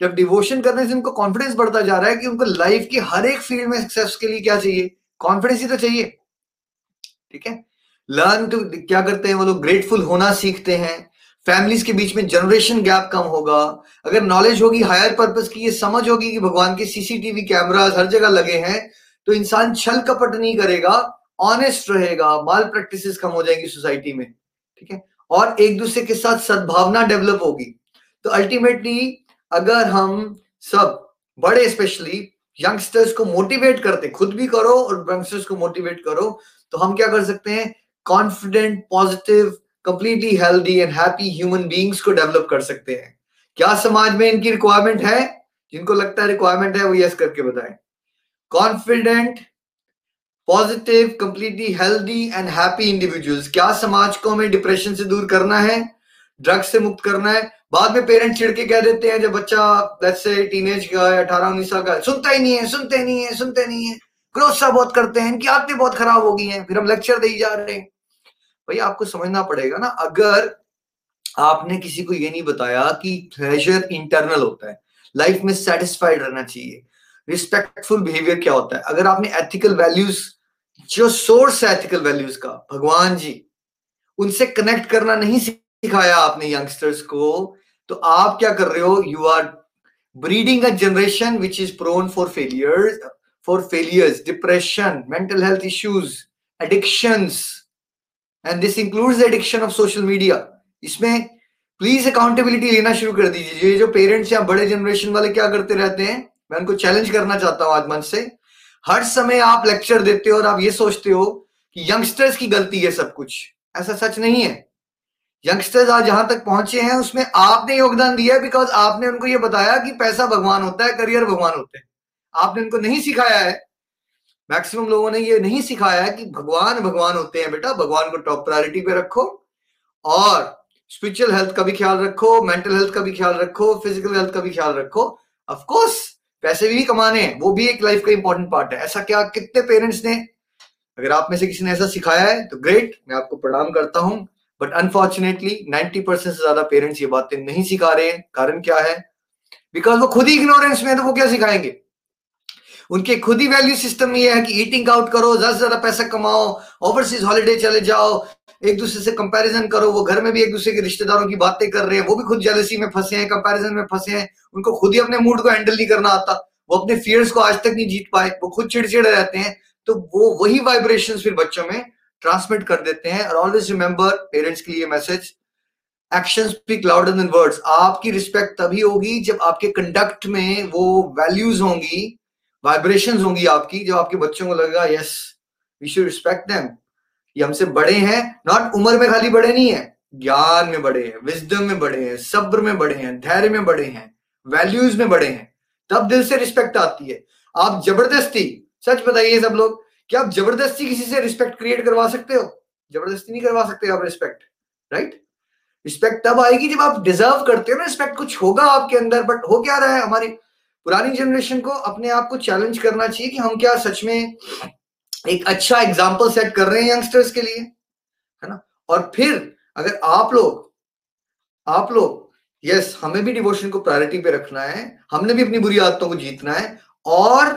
जब डिवोशन करने से उनको कॉन्फिडेंस बढ़ता जा रहा है कि उनको लाइफ की हर एक फ़ील्ड में सक्सेस के लिए क्या चाहिए? कॉन्फिडेंस ही तो चाहिए। ठीक है? लर्न टू क्या करते हैं वो लोग? ग्रेटफुल होना सीखते हैं। फैमिलीज़ के बीच में जनरेशन गैप कम होगा। अगर नॉलेज होगी हायर पर्पस की, ये समझ होगी कि भगवान के सीसीटीवी कैमरास हर जगह लगे हैं तो इंसान छल कपट नहीं करेगा ऑनेस्ट रहेगा माल प्रैक्टिसेस कम हो जाएँगी सोसाइटी में, ठीक है? और एक दूसरे के साथ सद्भावना डेवलप होगी। तो अल्टीमेटली अगर हम सब, बड़े स्पेशली यंगस्टर्स को मोटिवेट करते, खुद भी करो और यंगस्टर्स को मोटिवेट करो तो हम क्या कर सकते हैं? Confident positive completely healthy and happy human beings को डेवलप कर सकते हैं। क्या समाज में इनकी रिक्वायरमेंट है? जिनको लगता है रिक्वायरमेंट है, वो यस करके बताएँ। Confident positive completely healthy and happy individuals क्या समाज को हमें डिप्रेशन से दूर करना है? ड्रग्स से मुक्त करना है। बाद में पेरेंट्स छिड़ के कह देते हैं, जब बच्चा लेट्स से टीनेज का है, अठारह, उन्नीस साल का सुनता ही नहीं है, सुनते नहीं है, सुनते नहीं है। क्रोसा बहुत करते हैं, इनकी आदतें बहुत खराब हो गई हैं। फिर हम लेक्चर दे जा रहे हैं। भाई, आपको समझना पड़ेगा ना, अगर आपने किसी को ये नहीं बताया कि प्लेजर इंटरनल होता है लाइफ में सेटिस्फाइड रहना चाहिए। रिस्पेक्टफुल बिहेवियर क्या होता है? अगर आपने एथिकल वैल्यूज़ जो सोर्स है एथिकल वैल्यूज़ का, भगवान जी, उनसे कनेक्ट करना नहीं सिखाया आपने यंगस्टर्स को तो आप क्या कर रहे हो? You are breeding a generation which is prone for failures for failures depression mental health issues addictions and this includes addiction of social media इसमें प्लीज़ अकाउंटेबिलिटी लेना शुरू कर दीजिए। ये जो पेरेंट्स या बड़े जनरेशन वाले क्या करते रहते हैं? मैं उनको चैलेंज करना चाहता हूँ आज मन से। हर समय आप लेक्चर देते हो और आप ये सोचते हो कि यंगस्टर्स की गलती है सब कुछ। ऐसा सच नहीं है। यंगस्टर्स आज जहाँ तक पहुँचे हैं, उसमें आपने योगदान दिया है बिकॉज़ आपने उनको ये बताया कि पैसा भगवान होता है करियर भगवान होते हैं। आपने उनको नहीं सिखाया है मैक्सिमम लोगों ने ये नहीं सिखाया है कि भगवान भगवान होते हैं बेटा, भगवान को टॉप प्रायोरिटी पे रखो। और स्पिरिचुअल हेल्थ का भी ख्याल रखो मेंटल हेल्थ का भी ख्याल रखो फ़िज़िकल हेल्थ का भी ख्याल रखो। ऑफकोर्स पैसे भी कमाने हैं, वो भी एक लाइफ का इंपॉर्टेंट पार्ट है। ऐसा क्या, कितने पेरेंट्स ने? अगर आप में से किसी ने ऐसा सिखाया है तो ग्रेट मैं आपको प्रणाम करता हूँ। बट अनफॉर्चुनेटली 90 परसेंट से ज़्यादा पेरेंट्स ये बातें नहीं सिखा रहे हैं। कारण क्या है? बिकॉज़ वो खुद ही इग्नोरेंस में है तो वो क्या सिखाएँगे? उनके खुद ही वैल्यू सिस्टम ये है कि ईटिंग आउट करो, ज़्यादा से ज़्यादा पैसा कमाओ ओवरसीज हॉलीडे चले जाओ, एक दूसरे से कंपैरिजन करो, वो घर में भी एक दूसरे के रिश्तेदारों की बातें कर रहे हैं, वो भी खुद जेलसी में फंसे हैं कंपैरिजन में फंसे हैं, उनको खुद ही अपने मूड को हैंडल नहीं करना आता, वो अपने फियर्स को आज तक नहीं जीत पाए, वो खुद चिड़चिड़े रहते हैं तो वो वही वाइब्रेशन फिर बच्चों में ट्रांसमिट कर देते हैं, और ऑलवेज रिमेंबर पेरेंट्स के लिए message action speak louder than words आपकी रिस्पेक्ट तभी होगी जब आपके कंडक्ट में वो वैल्यूज़ होंगी वाइब्रेशन होंगी आपकी, जब आपके बच्चों को लगेगा yes we should respect them ये हमसे बड़े हैं नॉट उम्र में खाली बड़े नहीं है, ज्ञान में बड़े हैं विजडम में बड़े हैं, सब्र में बड़े हैं, धैर्य में बड़े हैं वैल्यूज़ में बड़े हैं, तब दिल से रिस्पेक्ट आती है। आप ज़बरदस्ती, सच बताइए सब लोग, क्या आप ज़बरदस्ती किसी से रिस्पेक्ट क्रिएट करवा सकते हो? ज़बरदस्ती नहीं करवा सकते आप रिस्पेक्ट राइट रिस्पेक्ट तब आएगी जब आप डिजर्व करते हो ना रिस्पेक्ट कुछ होगा आपके अंदर बट हो क्या रहा है हमारी पुरानी जनरेशन को अपने आप को चैलेंज करना चाहिए कि हम क्या सच में एक अच्छा एग्ज़ाम्पल सेट कर रहे हैं यंगस्टर्स के लिए, है ना? और फिर अगर आप लोग आप लोग यस हमें भी डिवोशन को प्रायोरिटी पे रखना है, हमने भी अपनी बुरी आदतों को जीतना है, और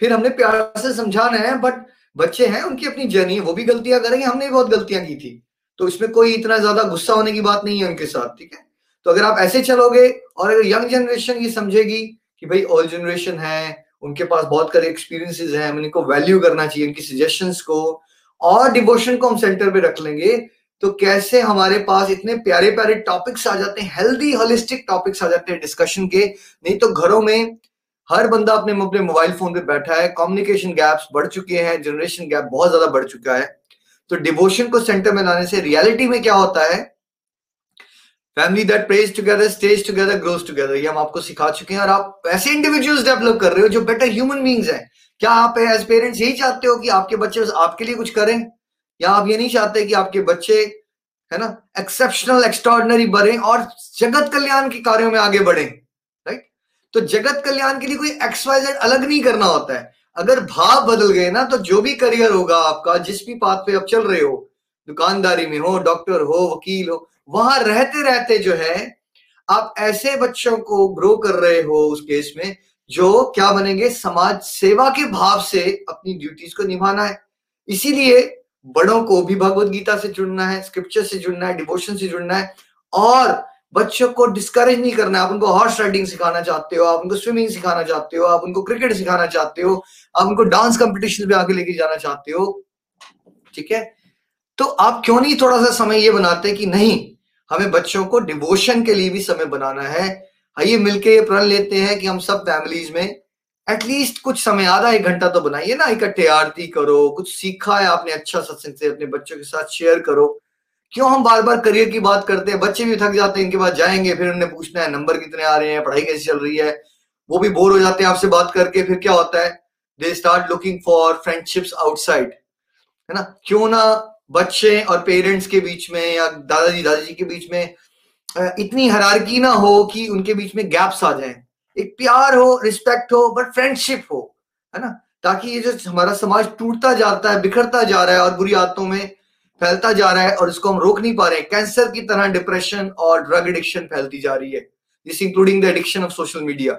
फिर हमने प्यार से समझाना है बट बच्चे हैं, उनकी अपनी जर्नी है, वो भी गलतियाँ करेंगे, हमने भी बहुत गलतियाँ की थी। तो इसमें कोई इतना ज़्यादा गुस्सा होने की बात नहीं है उनके साथ, ठीक है? तो अगर आप ऐसे चलोगे, और अगर यंग जनरेशन ये समझेगी कि भाई ओल्ड जनरेशन है, उनके पास बहुत सारे एक्सपीरियंसेस हैं, हमें इनको वैल्यू करना चाहिए, उनकी सजेशंस को। और डिवोशन को हम सेंटर पे रख लेंगे तो कैसे हमारे पास इतने प्यारे प्यारे टॉपिक्स आ जाते हैं हेल्दी होलिस्टिक टॉपिक्स आ जाते हैं डिस्कशन के। नहीं तो घरों में हर बंदा अपने अपने मोबाइल फ़ोन पे बैठा है कम्युनिकेशन गैप्स बढ़ चुके हैं जनरेशन गैप बहुत ज़्यादा बढ़ चुका है। तो डिवोशन को सेंटर में लाने से रियलिटी में क्या होता है? Family that prays together stays together grows together ये हम आपको सिखा चुके हैं और आप ऐसे इंडिविजुअल्स डेवलप कर रहे हो जो बेटर ह्यूमन बींग्स हैं। क्या आप एज पेरेंट्स यही चाहते हो कि आपके बच्चे आपके लिए कुछ करें? या आप ये नहीं चाहते कि आपके बच्चे, है ना एक्सेप्शनल एक्स्ट्रॉर्डनरी बने और जगत कल्याण के कार्यों में आगे बढ़े राइट तो जगत कल्याण के लिए कोई एक्सवाइजेड अलग नहीं करना होता है। अगर भाव बदल गए ना तो जो भी करियर होगा आपका, जिस भी पाथ पे आप चल रहे हो, दुकानदारी में हो डॉक्टर हो, वकील हो वहाँ रहते रहते जो है, आप ऐसे बच्चों को ग्रो कर रहे हो उस केस में, जो क्या बनेंगे? समाज सेवा के भाव से अपनी ड्यूटीज़ को निभाना है। इसीलिए बड़ों को भी भगवत गीता से जुड़ना है स्क्रिप्चर से जुड़ना है डिवोशन से जुड़ना है और बच्चों को डिस्करेज नहीं करना है। आप उनको हॉर्स राइडिंग सिखाना चाहते हो, आप उनको स्विमिंग सिखाना चाहते हो, आप उनको क्रिकेट सिखाना चाहते हो, आप उनको डांस कंपटीशन में आगे लेके जाना चाहते हो, ठीक है? तो आप क्यों नहीं थोड़ा सा समय ये बनाते कि नहीं हमें बच्चों को डिवोशन के लिए भी समय बनाना है। आइए मिलके ये प्रण लेते हैं कि हम सब फैमिलीज़ में एटलीस्ट कुछ समय, आधा एक घंटा तो बनाइए ना, इकट्ठे आरती करो, कुछ सीखा है आपने अच्छा सत्संग से अपने बच्चों के साथ शेयर करो। क्यों हम बार बार करियर की बात करते हैं? बच्चे भी थक जाते हैं, इनके पास जाएँगे, फिर उन्हें पूछना है नंबर कितने आ रहे हैं, पढ़ाई कैसी चल रही है? वो भी बोर हो जाते हैं आपसे बात करके, फिर क्या होता है? They start looking for friendships outside है ना? क्यों ना बच्चे और पेरेंट्स के बीच में या दादाजी दादाजी के बीच में इतनी हरारकी ना हो कि उनके बीच में गैप्स आ जाए। एक प्यार हो, रिस्पेक्ट हो, बट फ्रेंडशिप हो, है ना? ताकि ये जो हमारा समाज टूटता जाता है, बिखरता जा रहा है और बुरी आदतों में फैलता जा रहा है और इसको हम रोक नहीं पा रहे हैं। कैंसर की तरह डिप्रेशन और ड्रग एडिक्शन फैलती जा रही है this including the addiction of social media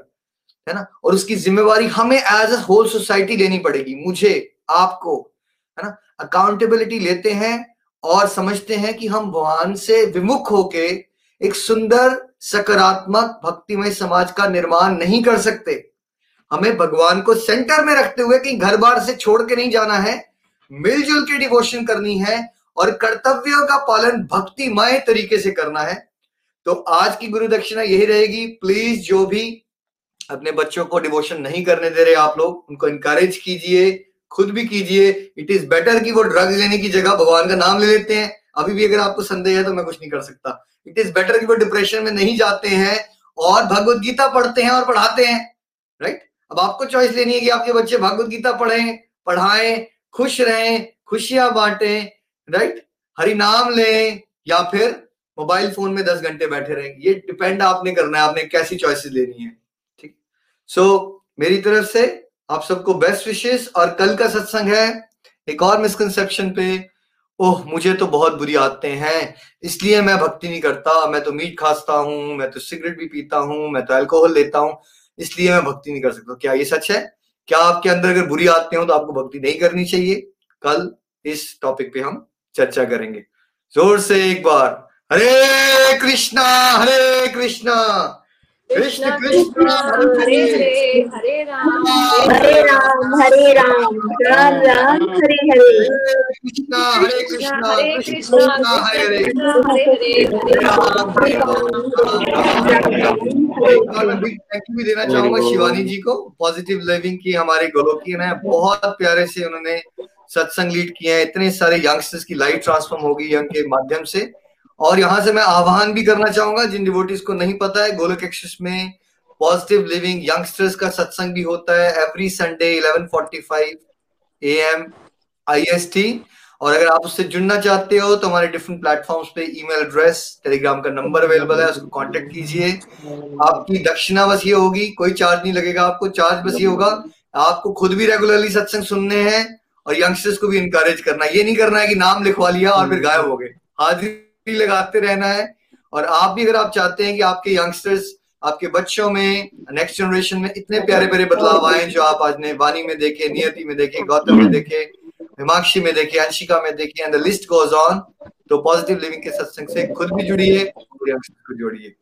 है ना? और उसकी जिम्मेवारी हमें एज अ होल सोसाइटी लेनी पड़ेगी, मुझे, आपको, है ना? अकाउंटेबिलिटी लेते हैं और समझते हैं कि हम भगवान से विमुख होके एक सुंदर, सकारात्मक, भक्तिमय समाज का निर्माण नहीं कर सकते। हमें भगवान को सेंटर में रखते हुए कहीं घर बार से छोड़ के नहीं जाना है। मिलजुल के डिवोशन करनी है और कर्तव्यों का पालन भक्तिमय तरीके से करना है। तो आज की गुरु दक्षिणा यही रहेगी। प्लीज़ जो भी अपने बच्चों को डिवोशन नहीं करने दे रहे आप लोग, उनको इंकरेज कीजिए। खुद भी कीजिए। इट इज़ बेटर कि वो ड्रग्स लेने की जगह भगवान का नाम ले लेते हैं। अभी भी अगर आपको संदेह है तो मैं कुछ नहीं कर सकता। इट इज़ बेटर कि वो डिप्रेशन में नहीं जाते हैं और भगवत गीता पढ़ते हैं और पढ़ाते हैं। राइट अब आपको चॉइस लेनी है कि आपके बच्चे भगवत गीता पढ़ें पढ़ाएँ खुश रहें खुशियाँ बांटे। राइट हरि नाम लें या फिर मोबाइल फ़ोन में दस घंटे बैठे रहें। ये डिपेंड आपने करना है। आपने कैसी चॉइसेस लेनी है। ठीक? सो so, मेरी तरफ़ से आप सबको बेस्ट विशेष और कल का सत्संग है। एक और मिसकंसेप्शन पे, ओह, मुझे तो बहुत बुरी आदतें हैं, इसलिए मैं भक्ति नहीं करता, मैं तो मीट खाता हूँ, मैं तो सिगरेट भी पीता हूँ, मैं तो अल्कोहल लेता हूँ, इसलिए मैं भक्ति नहीं कर सकता। क्या ये सच है? क्या आपके अंदर अगर बुरी आदतें हो तो आपको भक्ति नहीं करनी चाहिए? कल इस टॉपिक पे हम चर्चा करेंगे। ज़ोर से एक बार, हरे कृष्णा हरे कृष्णा! कृष्ण कृष्ण हरे हरे हरे राम हरे राम हरे राम राम राम हरे हरे कृष्णा हरे कृष्णा कृष्ण हरे हरे हरे हरे हरे राम हरे थैंक यू भी देना चाहूँगा शिवानी जी को पॉजिटिव लिविंग की हमारे गोलोकी ने बहुत प्यारे से उन्होंने सत्संग लीड किए हैं इतने सारे यंगस्टर्स की लाइफ ट्रांसफॉर्म होगी यंग के माध्यम से और यहाँ से मैं आह्वान भी करना चाहूँगा, जिन डिवोटीज को नहीं पता है गोलक एक्सेस में पॉजिटिव लिविंग यंगस्टर्स का सत्संग भी होता है एवरी संडे 11:45 एएम आईएसटी और अगर आप उससे जुड़ना चाहते हो तो हमारे डिफरेंट प्लेटफॉर्म्स पे ईमेल एड्रेस टेलीग्राम का नंबर अवेलेबल है, उसको कांटेक्ट कीजिए। आपकी दक्षिणा बस ये होगी, कोई चार्ज नहीं लगेगा आपको चार्ज बस ये होगा, आपको खुद भी रेगुलरली सत्संग सुनने हैं और यंगस्टर्स को भी इंकरेज करना ये नहीं करना है कि नाम लिखवा लिया और फिर गायब हो गए। हाजिरी लगाते रहना है। और आप भी अगर आप चाहते हैं कि आपके यंगस्टर्स आपके बच्चों में नेक्स्ट जनरेशन में इतने प्यारे प्यारे बदलाव आए जो आप आज ने वाणी में देखे नियति में देखे गौतम में देखे हिमाक्षी में देखे अंशिका में देखे and the list goes on तो पॉजिटिव लिविंग के सत्संग से खुद भी जुड़िए और यंगस्टर्स को जोड़िए।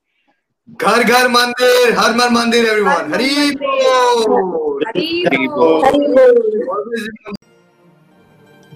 घर घर मंदिर हर मर मंदिर एवरीवन हरी बोल। हरि बोल।